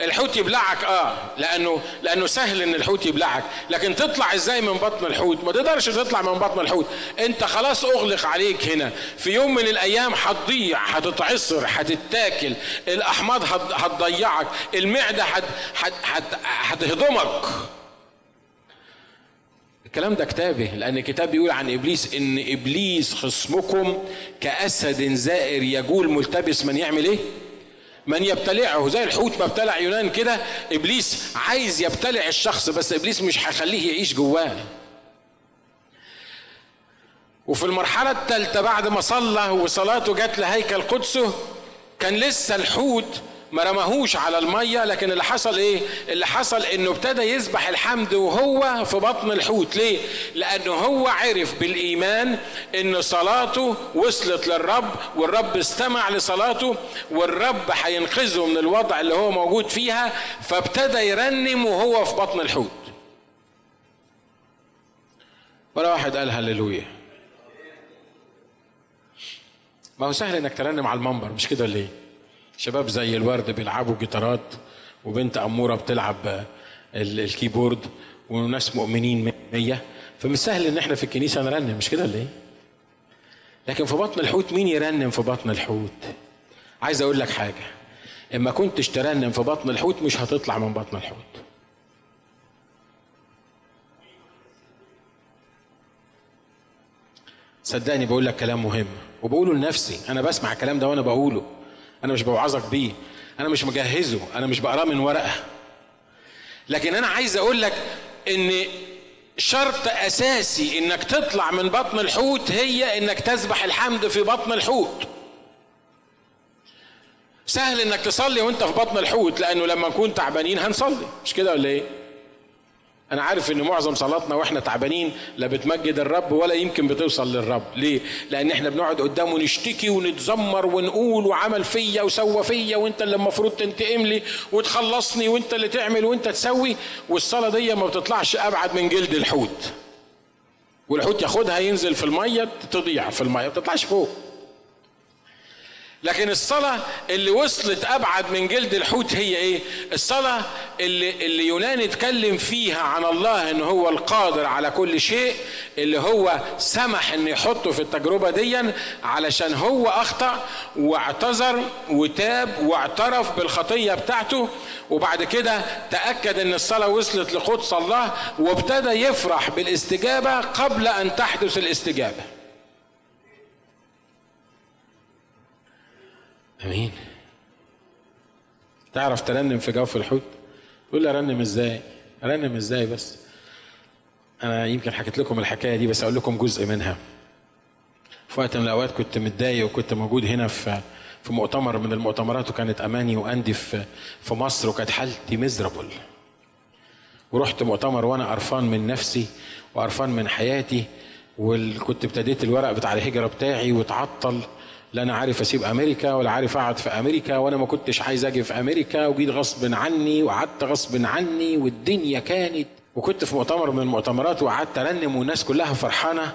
الحوت يبلعك آه. لأنه لأنه سهل إن الحوت يبلعك. لكن تطلع إزاي من بطن الحوت؟ ما تقدرش تطلع من بطن الحوت. أنت خلاص أغلق عليك هنا. في يوم من الأيام هتضيع هتتعصر هتتاكل. الأحماض هتضيعك. المعدة هتهضمك. الكلام ده كتابه لأن الكتاب بيقول عن إبليس إن إبليس خصمكم كأسد زائر يجول ملتبس من يعمل إيه؟ من يبتلعه زي الحوت ما ابتلع يونان كده إبليس عايز يبتلع الشخص بس إبليس مش هيخليه يعيش جواه. وفي المرحلة الثالثة بعد ما صلى وصلاته جت لهيكل قدسه كان لسه الحوت ما رماهوش على المية لكن اللي حصل إيه؟ اللي حصل إنه ابتدى يسبح الحمد وهو في بطن الحوت. ليه؟ لأنه هو عرف بالإيمان إن صلاته وصلت للرب والرب استمع لصلاته والرب هينقذه من الوضع اللي هو موجود فيها فابتدى يرنم وهو في بطن الحوت. ولا واحد قال هللويا. ما هو سهل إنك ترنم على المنبر مش كده ولا إيه؟ شباب زي الورد بيلعبوا جيتارات وبنت أمورة بتلعب الكيبورد وناس مؤمنين مية فمش سهل إن إحنا في الكنيسة نرنم مش كده ولا إيه؟ لكن في بطن الحوت مين يرنم في بطن الحوت؟ عايز أقول لك حاجة اما كنتش ترنم في بطن الحوت مش هتطلع من بطن الحوت صدقني بقول لك كلام مهم وبقوله لنفسي أنا بسمع الكلام ده وأنا بقوله أنا مش بوعظك بيه. أنا مش مجهزه. أنا مش بقراه من ورقة. لكن أنا عايز أقول لك إن شرط أساسي إنك تطلع من بطن الحوت هي إنك تسبح الحمد في بطن الحوت. سهل إنك تصلي وأنت في بطن الحوت لأنه لما نكون تعبانين هنصلي. مش كده ولا إيه؟ أنا عارف ان معظم صلاتنا وإحنا تعبانين لا بتمجد الرب ولا يمكن بتوصل للرب. ليه؟ لأن إحنا بنقعد قدامه نشتكي ونتذمر ونقول وعمل فيا وسوى فيا وانت اللي المفروض تنتقم لي وتخلصني وانت اللي تعمل وانت تسوي والصلاة دي ما بتطلعش ابعد من جلد الحوت. والحوت ياخدها ينزل في المية تضيع في المية ما بتطلعش فوق. لكن الصلاة اللي وصلت أبعد من جلد الحوت هي إيه؟ الصلاة اللي, اللي يونان اتكلم فيها عن الله إن هو القادر على كل شيء اللي هو سمح إن يحطه في التجربة دي علشان هو أخطأ واعتذر وتاب واعترف بالخطية بتاعته وبعد كده تأكد إن الصلاة وصلت لقدس الله وابتدى يفرح بالاستجابة قبل أن تحدث الاستجابة. أمين. تعرف ترنم في جوف الحوت؟ تقول أرنم إزاي؟ أرنم إزاي بس؟ أنا يمكن حكيت لكم الحكاية دي بس أقول لكم جزء منها. في وقت من الأوقات كنت متضايق وكنت موجود هنا في في مؤتمر من المؤتمرات وكانت أماني وأندي في في مصر وكانت حالتي مزربل ورحت مؤتمر وأنا قرفان من نفسي وقرفان من حياتي وكنت ابتديت الورق بتاع الهجرة بتاعي واتعطل. لا أنا عارف أسيب أمريكا ولا عارف أقعد في أمريكا وأنا ما كنتش عايز أجي في أمريكا وجيت غصب عني وقعدت غصب عني والدنيا كانت وكنت في مؤتمر من المؤتمرات وقعدت أرنم والناس كلها فرحانة.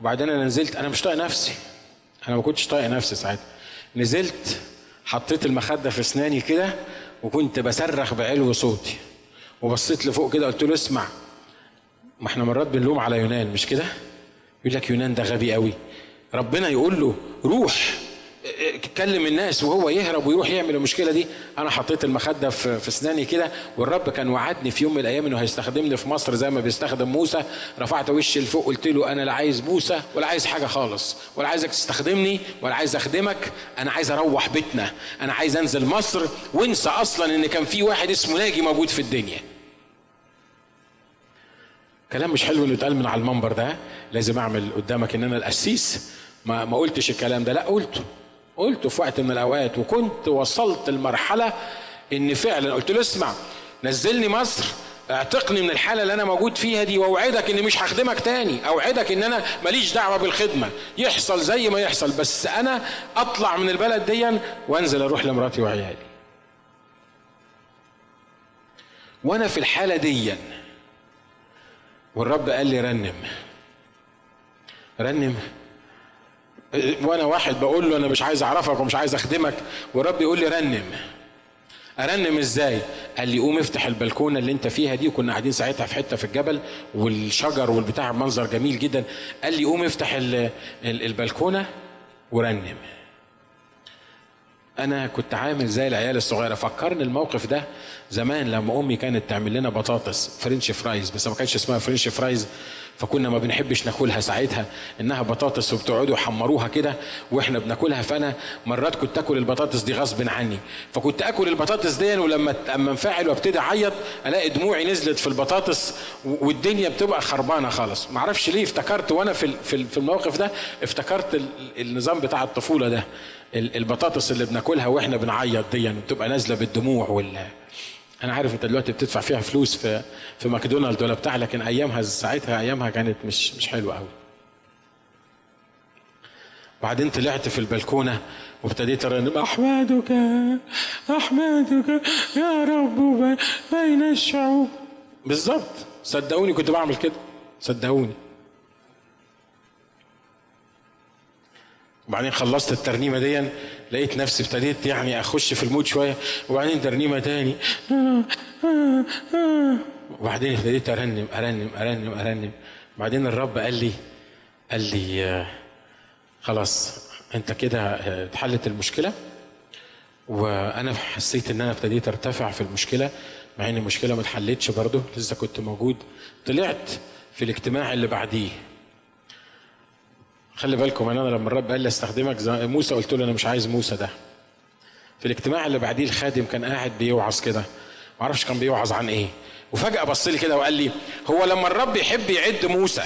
وبعدين أنا نزلت أنا مش طايق نفسي. أنا ما كنتش طايق نفسي ساعتها. نزلت حطيت المخدة في أسناني كده وكنت بصرخ بعلو صوتي. وبصيت لفوق كده قلت له اسمع ما إحنا مرات بنلوم على يونان مش كده؟ يقول لك يونان ده غبي قوي ربنا يقول له روح كلم الناس وهو يهرب ويروح يعمل المشكلة دي. أنا حطيت المخدة في, أسناني كده والرب كان وعدني في يوم من الأيام إنه هيستخدمني في مصر زي ما بيستخدم موسى. رفعت وشي لفوق قلت له أنا لا عايز موسى ولا عايز حاجة خالص ولا عايزك تستخدمني ولا عايز أخدمك. أنا عايز أروح بيتنا. أنا عايز أنزل مصر. وانسى أصلا إن كان في واحد اسمه ناجي موجود في الدنيا. كلام مش حلو إنه يتقال من على المنبر ده. لازم أعمل قدامك إن أنا القسيس. ما ما قلتش الكلام ده. لا قلته. قلته في وقت من الأوقات. وكنت وصلت لمرحلة إن فعلا قلت له اسمع نزلني مصر اعتقني من الحالة اللي أنا موجود فيها دي وأوعدك إني مش هخدمك تاني. أوعدك إن أنا ماليش دعوة بالخدمة. يحصل زي ما يحصل بس أنا أطلع من البلد دي وأنزل أروح لمراتي وعيالي. وأنا في الحالة دي والرب قال لي رنم. رنم. وأنا واحد بقول له أنا مش عايز اعرفك ومش عايز اخدمك والرب يقول لي رنم. ارنم إزاي؟ قال لي قوم افتح البلكونة اللي انت فيها دي وكنا قاعدين ساعتها في حتة في الجبل والشجر والبتاع منظر جميل جدا. قال لي قوم افتح البلكونة ورنم. أنا كنت عامل زي العيال الصغيرة. فكرني الموقف ده زمان لما امي كانت تعمل لنا بطاطس French fries بس ما كانش اسمها French fries فكنا ما بنحبش ناكلها ساعتها إنها بطاطس وبتقعدوا يحمروها كده وإحنا بناكلها فأنا مرات كنت آكل البطاطس دي غصب عني. فكنت آكل البطاطس دي ولما أما انفعل وابتدي أعيط ألاقي دموعي نزلت في البطاطس والدنيا بتبقى خربانة خالص. ما أعرفش ليه افتكرت وأنا في في الموقف ده افتكرت النظام بتاع الطفولة ده البطاطس اللي بناكلها وإحنا بنعيط دي بتبقى نازلة بالدموع وال أنا عارف أنت دلوقتي بتدفع فيها فلوس في في ماكدونالد ولا بتاع لكن أيامها ساعتها أيامها كانت مش مش حلوة قوي بعدين طلعت في البلكونة وابتديت ارنم أحمدك أحمدك يا رب بين الشعوب. بالظبط. صدقوني كنت بعمل كده. صدقوني. وبعدين خلصت الترنيمة دي لقيت نفسي ابتديت يعني أخش في المود شوية وبعدين ترنيمة تاني. وبعدين ابتديت أرنم أرنم أرنم أرنم. بعدين الرب قال لي قال لي خلاص أنت كده اتحلت المشكلة. وأنا حسيت إن أنا ابتديت أرتفع في المشكلة مع إن المشكلة ما اتحلتش برضه لسه كنت موجود. طلعت في الاجتماع اللي بعديه. خلي بالكم أنا لما الرب قال لي أستخدمك موسى قلت له أنا مش عايز موسى ده. في الاجتماع اللي بعديه الخادم كان قاعد بيوعظ كده ما أعرفش كان بيوعظ عن إيه. وفجأة بص لي كده وقال لي هو لما الرب يحب يعد موسى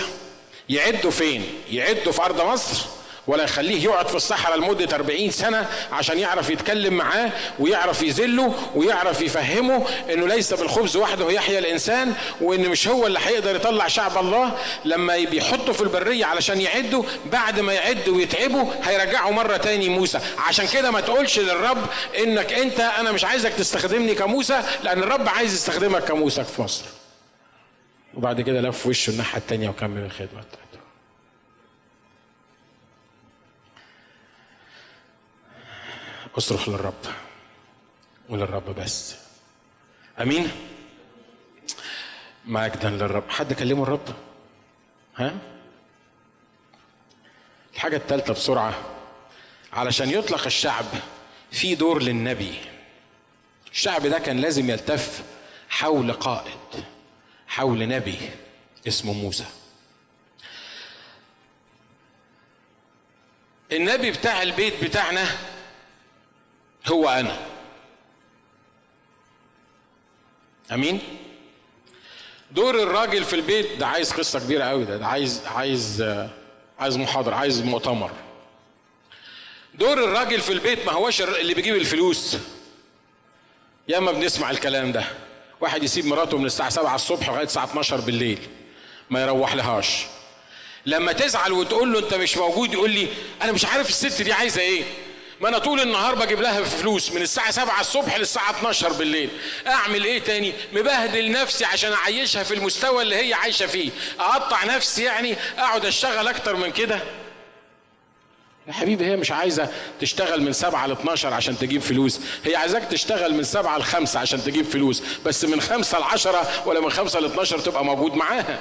يعده فين؟ يعده في أرض مصر؟ ولا يخليه يقعد في الصحراء لمدة 40 سنة عشان يعرف يتكلم معاه ويعرف يذله ويعرف يفهمه إنه ليس بالخبز وحده يحيا الإنسان وان مش هو اللي هيقدر يطلع شعب الله. لما بيحطه في البرية علشان يعده بعد ما يعد ويتعبه هيرجعه مرة تاني موسى. عشان كده ما تقولش للرب إنك أنت أنا مش عايزك تستخدمني كموسى لأن الرب عايز يستخدمك كموسى في مصر. وبعد كده لف وشه الناحية التانية وكمل الخدمة. أصرخ للرب وللرب بس. آمين. مجدا للرب. حد كلمه الرب؟ ها؟ الحاجة الثالثة بسرعة. علشان يطلق الشعب في دور للنبي. الشعب ده كان لازم يلتف حول قائد حول نبي اسمه موسى. النبي بتاع البيت بتاعنا هو أنا. أمين؟ دور الراجل في البيت ده عايز قصة كبيرة قوي ده, ده عايز عايز عايز محاضرة عايز مؤتمر. دور الراجل في البيت ما هوش اللي بيجيب الفلوس. يا اما بنسمع الكلام ده. واحد يسيب مراته من الساعة 7 الصبح لغاية الساعة 12 بالليل. ما يروح لهاش لما تزعل وتقول له أنت مش موجود يقول لي أنا مش عارف الست دي عايزة إيه. ما أنا طول النهار بجيب لها فلوس من الساعة 7 الصبح للساعة 12 بالليل. اعمل إيه تاني؟ مبهدل نفسي عشان اعيشها في المستوى اللي هي عايشة فيه. اقطع نفسي يعني؟ اقعد اشتغل أكتر من كده؟ يا حبيبي هي مش عايزة تشتغل من 7 ل 12 عشان تجيب فلوس. هي عايزاك تشتغل من 7 ل 5 عشان تجيب فلوس. بس من 5 ل 10 ولا من 5 ل 12 تبقى موجود معاها.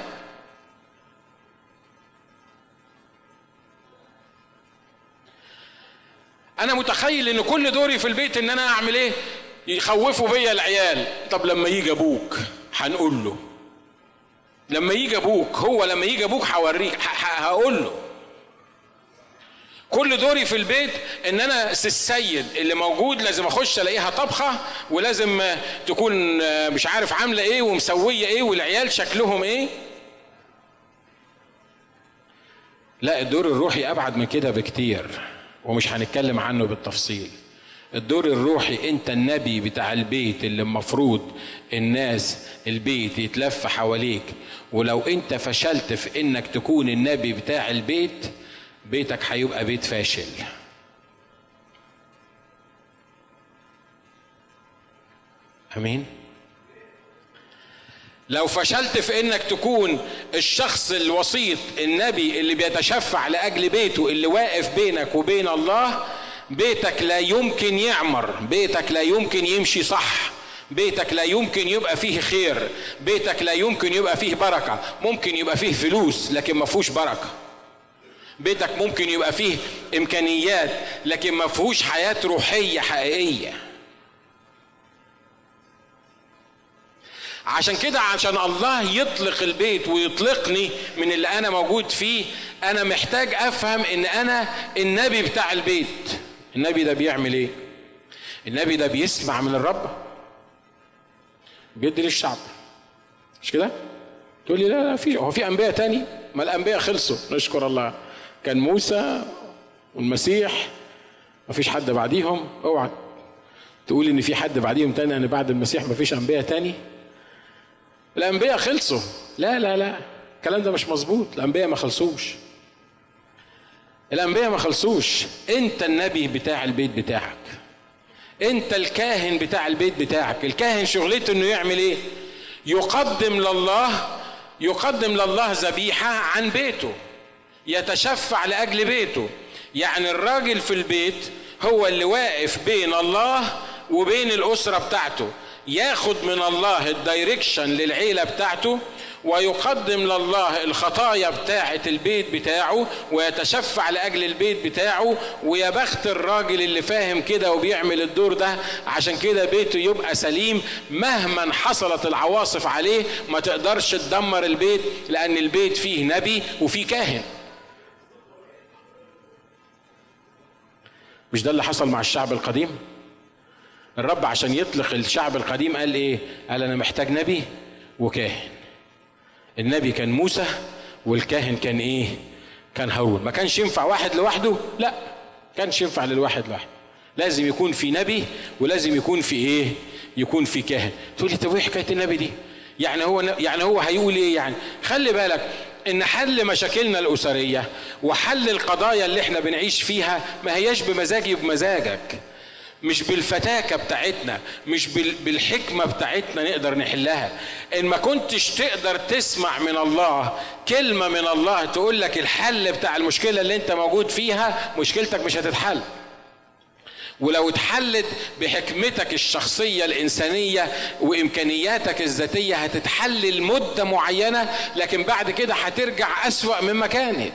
أنا متخيل ان كل دوري في البيت ان أنا اعمل إيه؟ يخوفوا بيا العيال. طب لما يجي أبوك هنقول له. لما يجي أبوك هو لما يجي أبوك هوريك هقول له. كل دوري في البيت ان أنا السيد اللي موجود لازم اخش الاقيها طبخة ولازم تكون مش عارف عاملة إيه ومسوية إيه والعيال شكلهم إيه. لا الدور الروحي ابعد من كده بكتير. ومش هنتكلم عنه بالتفصيل. الدور الروحي انت النبي بتاع البيت اللي المفروض الناس البيت يتلف حواليك. ولو انت فشلت في انك تكون النبي بتاع البيت بيتك هيبقى بيت فاشل. أمين؟ لو فشلت في إنك تكون الشخص الوسيط النبي اللي بيتشفع لأجل بيته اللي واقف بينك وبين الله بيتك لا يمكن يعمر بيتك لا يمكن يمشي صح بيتك لا يمكن يبقى فيه خير بيتك لا يمكن يبقى فيه بركة ممكن يبقى فيه فلوس لكن ما فيهوش بركة. بيتك ممكن يبقى فيه إمكانيات لكن ما فيهوش حياة روحية حقيقية. عشان كده عشان الله يطلق البيت ويطلقني من اللي أنا موجود فيه أنا محتاج أفهم إن أنا النبي بتاع البيت. النبي ده بيعمل إيه؟ النبي ده بيسمع من الرب بيدي للشعب. مش كده؟ تقول لي لا لا في هو في أنبياء تاني؟ ما الأنبياء خلصوا. نشكر الله. كان موسى والمسيح ما فيش حد بعديهم. أوعى تقول إن في حد بعديهم تاني ان بعد المسيح ما فيش أنبياء تاني؟ الأنبياء خلصوا. لا لا لا. الكلام ده مش مظبوط. الأنبياء ما خلصوش. الأنبياء ما خلصوش. أنت النبي بتاع البيت بتاعك. أنت الكاهن بتاع البيت بتاعك. الكاهن شغلته إنه يعمل إيه؟ يقدم لله يقدم لله ذبيحة عن بيته. يتشفع لأجل بيته. يعني الراجل في البيت هو اللي واقف بين الله وبين الأسرة بتاعته. ياخد من الله الدايركشن للعيلة بتاعته ويقدم لله الخطايا بتاعة البيت بتاعه ويتشفع لأجل البيت بتاعه ويا بخت الراجل اللي فاهم كده وبيعمل الدور ده عشان كده بيته يبقى سليم مهما حصلت العواصف عليه ما تقدرش تدمر البيت لأن البيت فيه نبي وفيه كاهن. مش ده اللي حصل مع الشعب القديم؟ الرب عشان يطلق الشعب القديم قال إيه؟ قال أنا محتاج نبي وكاهن. النبي كان موسى والكاهن كان إيه؟ كان هارون. ما كانش ينفع واحد لوحده؟ لا كانش ينفع للواحد لوحده. لازم يكون في نبي ولازم يكون في إيه؟ يكون في كاهن. تقول لي طب إيه حكاية النبي دي؟ يعني هو يعني هو هيقول إيه يعني؟ خلي بالك إن حل مشاكلنا الأسرية وحل القضايا اللي إحنا بنعيش فيها ما هياش بمزاجي وبمزاجك. مش بالفتاكة بتاعتنا مش بالحكمة بتاعتنا نقدر نحلها. إن ما كنتش تقدر تسمع من الله كلمة من الله تقول لك الحل بتاع المشكلة اللي أنت موجود فيها مشكلتك مش هتتحل. ولو اتحلت بحكمتك الشخصية الإنسانية وإمكانياتك الذاتية هتتحل لمدة معينة لكن بعد كده هترجع أسوأ مما كانت.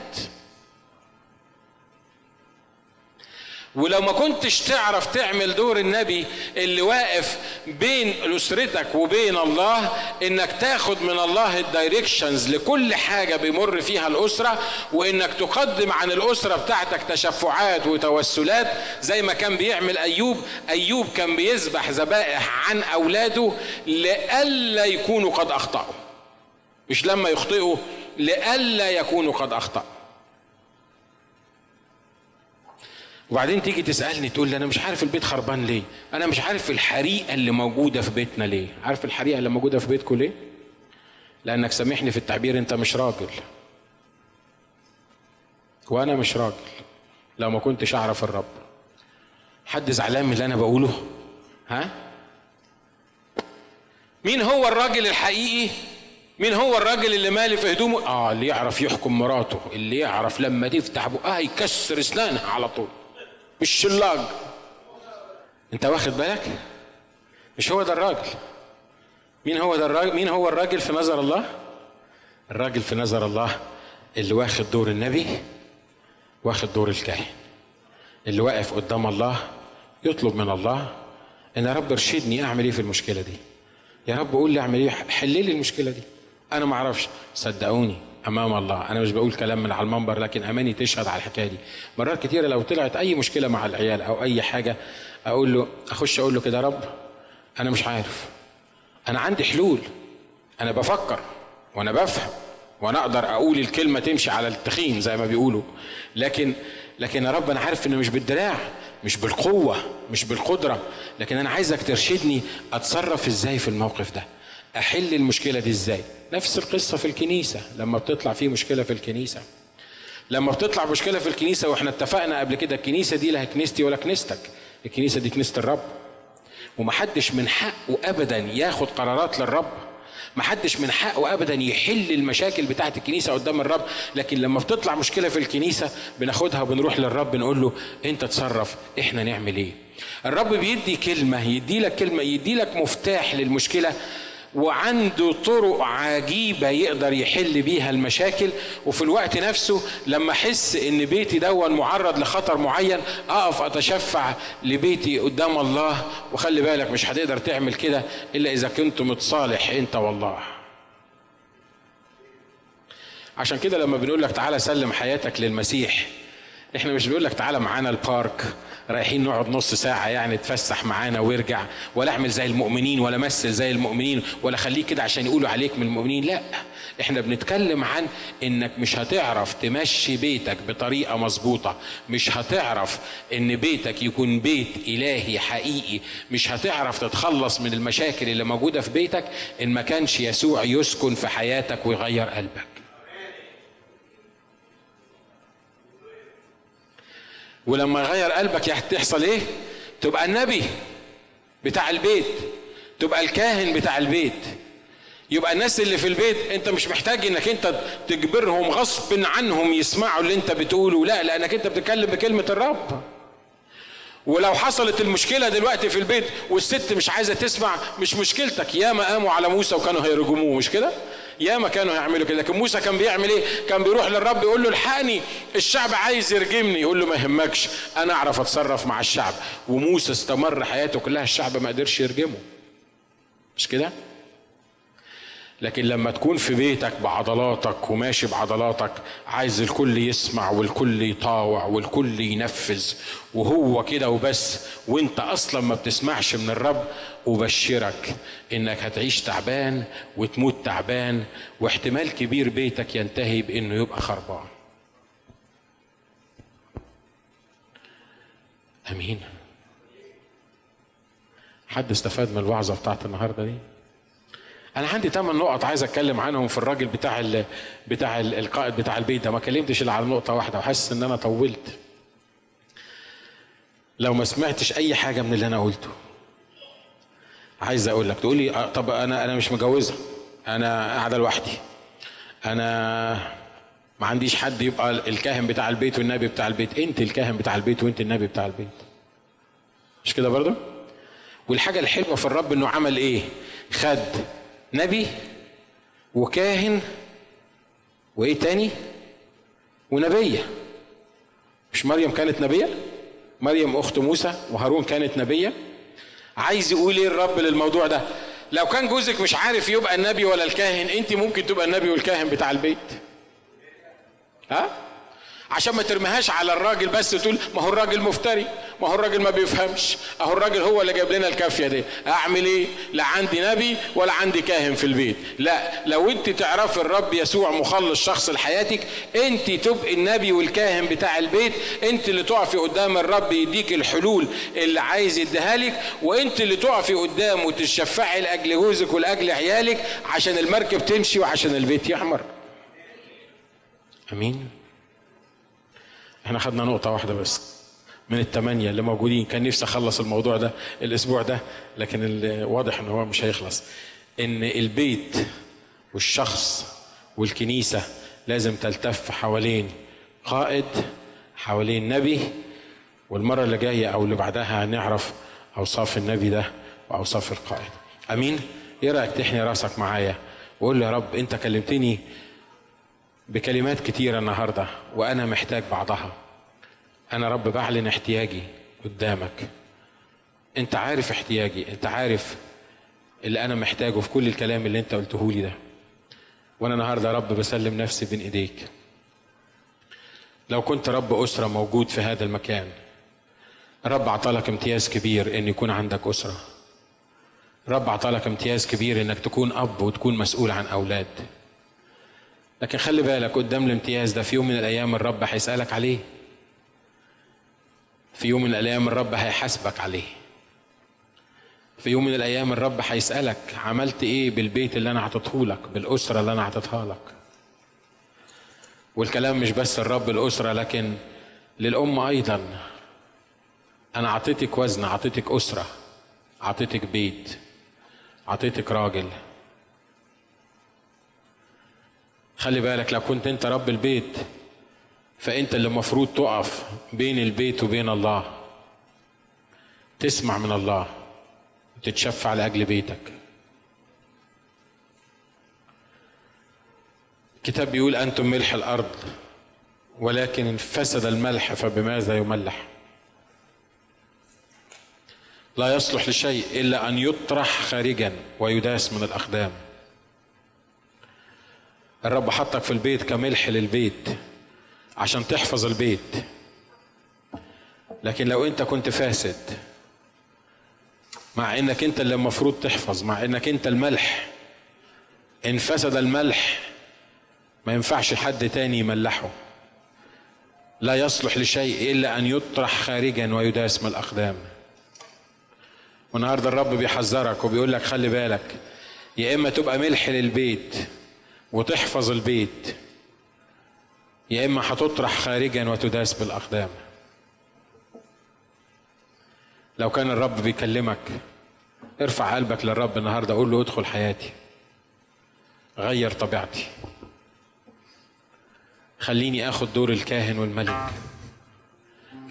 ولو ما كنتش تعرف تعمل دور النبي اللي واقف بين أسرتك وبين الله إنك تاخد من الله الدايركشنز لكل حاجة بيمر فيها الأسرة وإنك تقدم عن الأسرة بتاعتك تشفعات وتوسلات زي ما كان بيعمل أيوب. أيوب كان بيذبح ذبائح عن أولاده لئلا يكونوا قد أخطأوا. مش لما يخطئوا لئلا يكونوا قد أخطأوا. وبعدين تيجي تسألني تقول لي أنا مش عارف البيت خربان ليه؟ أنا مش عارف الحريقة اللي موجودة في بيتنا ليه؟ عارف الحريقة اللي موجودة في بيتكم ليه؟ لأنك سامحني في التعبير أنت مش راجل. وأنا مش راجل لو ما كنتش أعرف الرب. حد زعلان من اللي أنا بقوله؟ ها؟ مين هو الراجل الحقيقي؟ مين هو الراجل اللي مالي في هدومه؟ آه اللي يعرف يحكم مراته اللي يعرف لما تفتح بقها يكسر أسنانها على طول. مش شلاج انت واخد بالك؟ مش هو ده الراجل. مين هو ده الراجل؟ مين هو الراجل في نظر الله؟ الراجل في نظر الله اللي واخد دور النبي واخد دور الكاهن. اللي واقف قدام الله يطلب من الله ان يا رب ارشدني اعمل إيه في المشكلة دي. يا رب قول لي اعمل إيه حل لي المشكلة دي. أنا ما أعرفش. صدقوني. أمام الله. أنا مش بقول كلام من على المنبر لكن أماني تشهد على الحكاية دي. مرات كتيرة لو طلعت أي مشكلة مع العيال أو أي حاجة أقول له أخش أقول له كده رب أنا مش عارف. أنا عندي حلول. أنا بفكر وأنا بفهم وأنا أقدر أقول الكلمة تمشي على التخين زي ما بيقولوا. لكن لكن يا رب أنا عارف انه مش بالدراع مش بالقوة مش بالقدرة. لكن أنا عايزك ترشدني أتصرف إزاي في الموقف ده؟ أحل المشكلة دي إزاي؟ نفس القصة في الكنيسة لما بتطلع في مشكلة في الكنيسة. لما بتطلع مشكلة في الكنيسة وإحنا اتفقنا قبل كده الكنيسة دي لا كنيستي ولا كنيستك. الكنيسة دي كنيسة الرب. ومحدش من حقه ابدا ياخد قرارات للرب. محدش من حقه ابدا يحل المشاكل بتاعة الكنيسة قدام الرب. لكن لما بتطلع مشكلة في الكنيسة بناخدها وبنروح للرب نقول له أنت تصرف إحنا نعمل إيه؟ الرب بيدي كلمة يدي لك كلمة يدي لك مفتاح للمشكلة. وعنده طرق عجيبة يقدر يحل بيها المشاكل. وفي الوقت نفسه لما أحس إن بيتي دون معرض لخطر معين أقف أتشفع لبيتي قدام الله. وخلي بالك مش هتقدر تعمل كده إلا إذا كنت متصالح أنت والله. عشان كده لما بنقول لك تعالى سلم حياتك للمسيح إحنا مش بنقول لك تعالى معانا البارك رايحين نقعد نص ساعة يعني تفسح معانا وارجع ولا اعمل زي المؤمنين ولا مثل زي المؤمنين ولا خليك كده عشان يقولوا عليك من المؤمنين لا. إحنا بنتكلم عن انك مش هتعرف تمشي بيتك بطريقة مظبوطة مش هتعرف ان بيتك يكون بيت إلهي حقيقي مش هتعرف تتخلص من المشاكل اللي موجودة في بيتك إن ما كانش يسوع يسكن في حياتك ويغير قلبك. ولما يغير قلبك تحصل إيه؟ تبقى النبي بتاع البيت تبقى الكاهن بتاع البيت. يبقى الناس اللي في البيت أنت مش محتاج إنك أنت تجبرهم غصب عنهم يسمعوا اللي أنت بتقوله. لا لأنك أنت بتتكلم بكلمة الرب. ولو حصلت المشكلة دلوقتي في البيت والست مش عايزة تسمع مش مشكلتك. ياما قاموا على موسى وكانوا هيرجموه مش كده؟ ياما كانوا يعملوا كده. لكن موسى كان بيعمل إيه؟ كان بيروح للرب يقول له الحقني الشعب عايز يرجمني. يقول له ما يهمكش أنا أعرف أتصرف مع الشعب. وموسى استمر حياته كلها الشعب ما قدرش يرجمه. مش كده؟ لكن لما تكون في بيتك بعضلاتك وماشي بعضلاتك عايز الكل يسمع والكل يطاوع والكل ينفذ وهو كده وبس وانت أصلا ما بتسمعش من الرب أبشرك إنك هتعيش تعبان وتموت تعبان واحتمال كبير بيتك ينتهي بإنه يبقى خربان. أمين. حد استفاد من الوعظة بتاعت النهاردة دي؟ أنا عندي ثمان نقط عايز أتكلم عنهم في الراجل بتاع ال بتاع ال القائد بتاع البيت ده. ما كلمتش إلا على نقطة واحدة وحاسس إن أنا طولت. لو ما سمعتش أي حاجة من اللي أنا قلته. عايز أقول لك تقول لي طب أنا أنا مش مجوزه أنا قاعدة لوحدي. أنا ما عنديش حد يبقى الكاهن بتاع البيت والنبي بتاع البيت. أنت الكاهن بتاع البيت وأنت النبي بتاع البيت. مش كده برضه؟ والحاجة الحلوة في الرب إنه عمل إيه؟ خد نبي وكاهن وإيه تاني؟ ونبية. مش مريم كانت نبية؟ مريم أخت موسى وهارون كانت نبية؟ عايز يقول إيه الرب للموضوع ده؟ لو كان جوزك مش عارف يبقى النبي ولا الكاهن أنت ممكن تبقى النبي والكاهن بتاع البيت. ها؟ عشان ما ترميهاش على الراجل بس تقول ما هو الراجل مفتري ما هو الراجل ما بيفهمش اهو الراجل هو اللي جاب لنا الكافية دي. اعمل إيه؟ لا عندي نبي ولا عندي كاهن في البيت. لا لو انت تعرف الرب يسوع مخلص شخص لحياتك انت تبقي النبي والكاهن بتاع البيت. انت اللي تقفي قدام الرب يديك الحلول اللي عايز يديها لك وانت اللي تقفي قدامه وتشفعي لأجل جوزك ولأجل عيالك عشان المركب تمشي وعشان البيت يحمر. آمين. إحنا خدنا نقطة واحدة بس من الثمانية اللي موجودين. كان نفسي أخلص الموضوع ده الأسبوع ده لكن واضح إن هو مش هيخلص. إن البيت والشخص والكنيسة لازم تلتف حوالين قائد حوالين نبي والمرة اللي جاية أو اللي بعدها هنعرف أوصاف النبي ده وأوصاف القائد. أمين؟ إيه رأيك تحني رأسك معايا وقول يا رب أنت كلمتني بكلمات كتيرة النهاردة وأنا محتاج بعضها. أنا رب بعلن احتياجي قدامك. أنت عارف احتياجي أنت عارف اللي أنا محتاجه في كل الكلام اللي أنت قلته لي ده. وأنا النهاردة يا رب بسلم نفسي بين إيديك. لو كنت رب أسرة موجود في هذا المكان رب عطالك امتياز كبير إن يكون عندك أسرة. رب عطالك امتياز كبير إنك تكون أب وتكون مسؤول عن أولاد. لكن خلي بالك قدام الامتياز ده في يوم من الأيام الرب هيسألك عليه. في يوم من الأيام الرب هيحاسبك عليه. في يوم من الأيام الرب هيسألك عملت إيه بالبيت اللي أنا عطيته لك بالأسرة اللي أنا عطيتها لك؟ والكلام مش بس الرب الأسرة لكن للأم أيضا. أنا أعطيتك وزن أعطيتك أسرة أعطيتك بيت أعطيتك راجل. خلي بالك لو كنت انت رب البيت فانت اللي المفروض تقف بين البيت وبين الله. تسمع من الله وتتشفع لأجل بيتك. الكتاب بيقول أنتم ملح الأرض ولكن ان فسد الملح فبماذا يملح؟ لا يصلح لشيء إلا أن يطرح خارجا ويداس من الأقدام. الرب حطك في البيت كملح للبيت عشان تحفظ البيت. لكن لو انت كنت فاسد مع انك انت اللي المفروض تحفظ مع انك انت الملح ان فسد الملح ما ينفعش حد تاني يملحه. لا يصلح لشيء إلا أن يطرح خارجا ويداس من الأقدام. والنهاردة الرب بيحذرك وبيقول لك خلي بالك يا إما تبقى ملح للبيت وتحفظ البيت. يا إما هتطرح خارجا وتداس بالأقدام. لو كان الرب بيكلمك ارفع قلبك للرب النهارده قول له ادخل حياتي. غير طبيعتي. خليني آخد دور الكاهن والملك.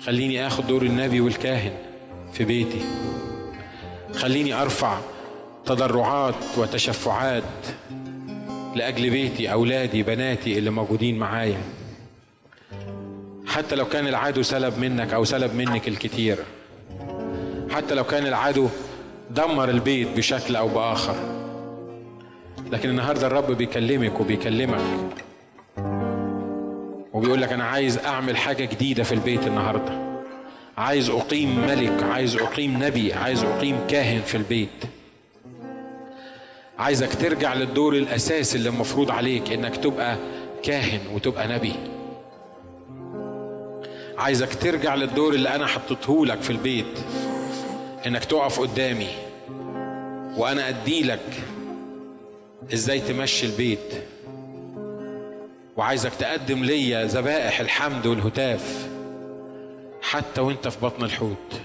خليني آخد دور النبي والكاهن في بيتي. خليني أرفع تضرعات وتشفعات لأجل بيتي أولادي بناتي اللي موجودين معايا. حتى لو كان العدو سلب منك أو سلب منك الكتير. حتى لو كان العدو دمر البيت بشكل أو بآخر. لكن النهارده الرب بيكلمك وبيكلمك. وبيقول لك أنا عايز أعمل حاجة جديدة في البيت النهارده. عايز أقيم ملك عايز أقيم نبي عايز أقيم كاهن في البيت. عايزك ترجع للدور الأساسي اللي المفروض عليك إنك تبقى كاهن وتبقى نبي. عايزك ترجع للدور اللي أنا حطيته لك في البيت إنك تقف قدامي وأنا اديلك إزاي تمشي البيت. وعايزك تقدم ليا ذبائح الحمد والهتاف حتى وأنت في بطن الحوت.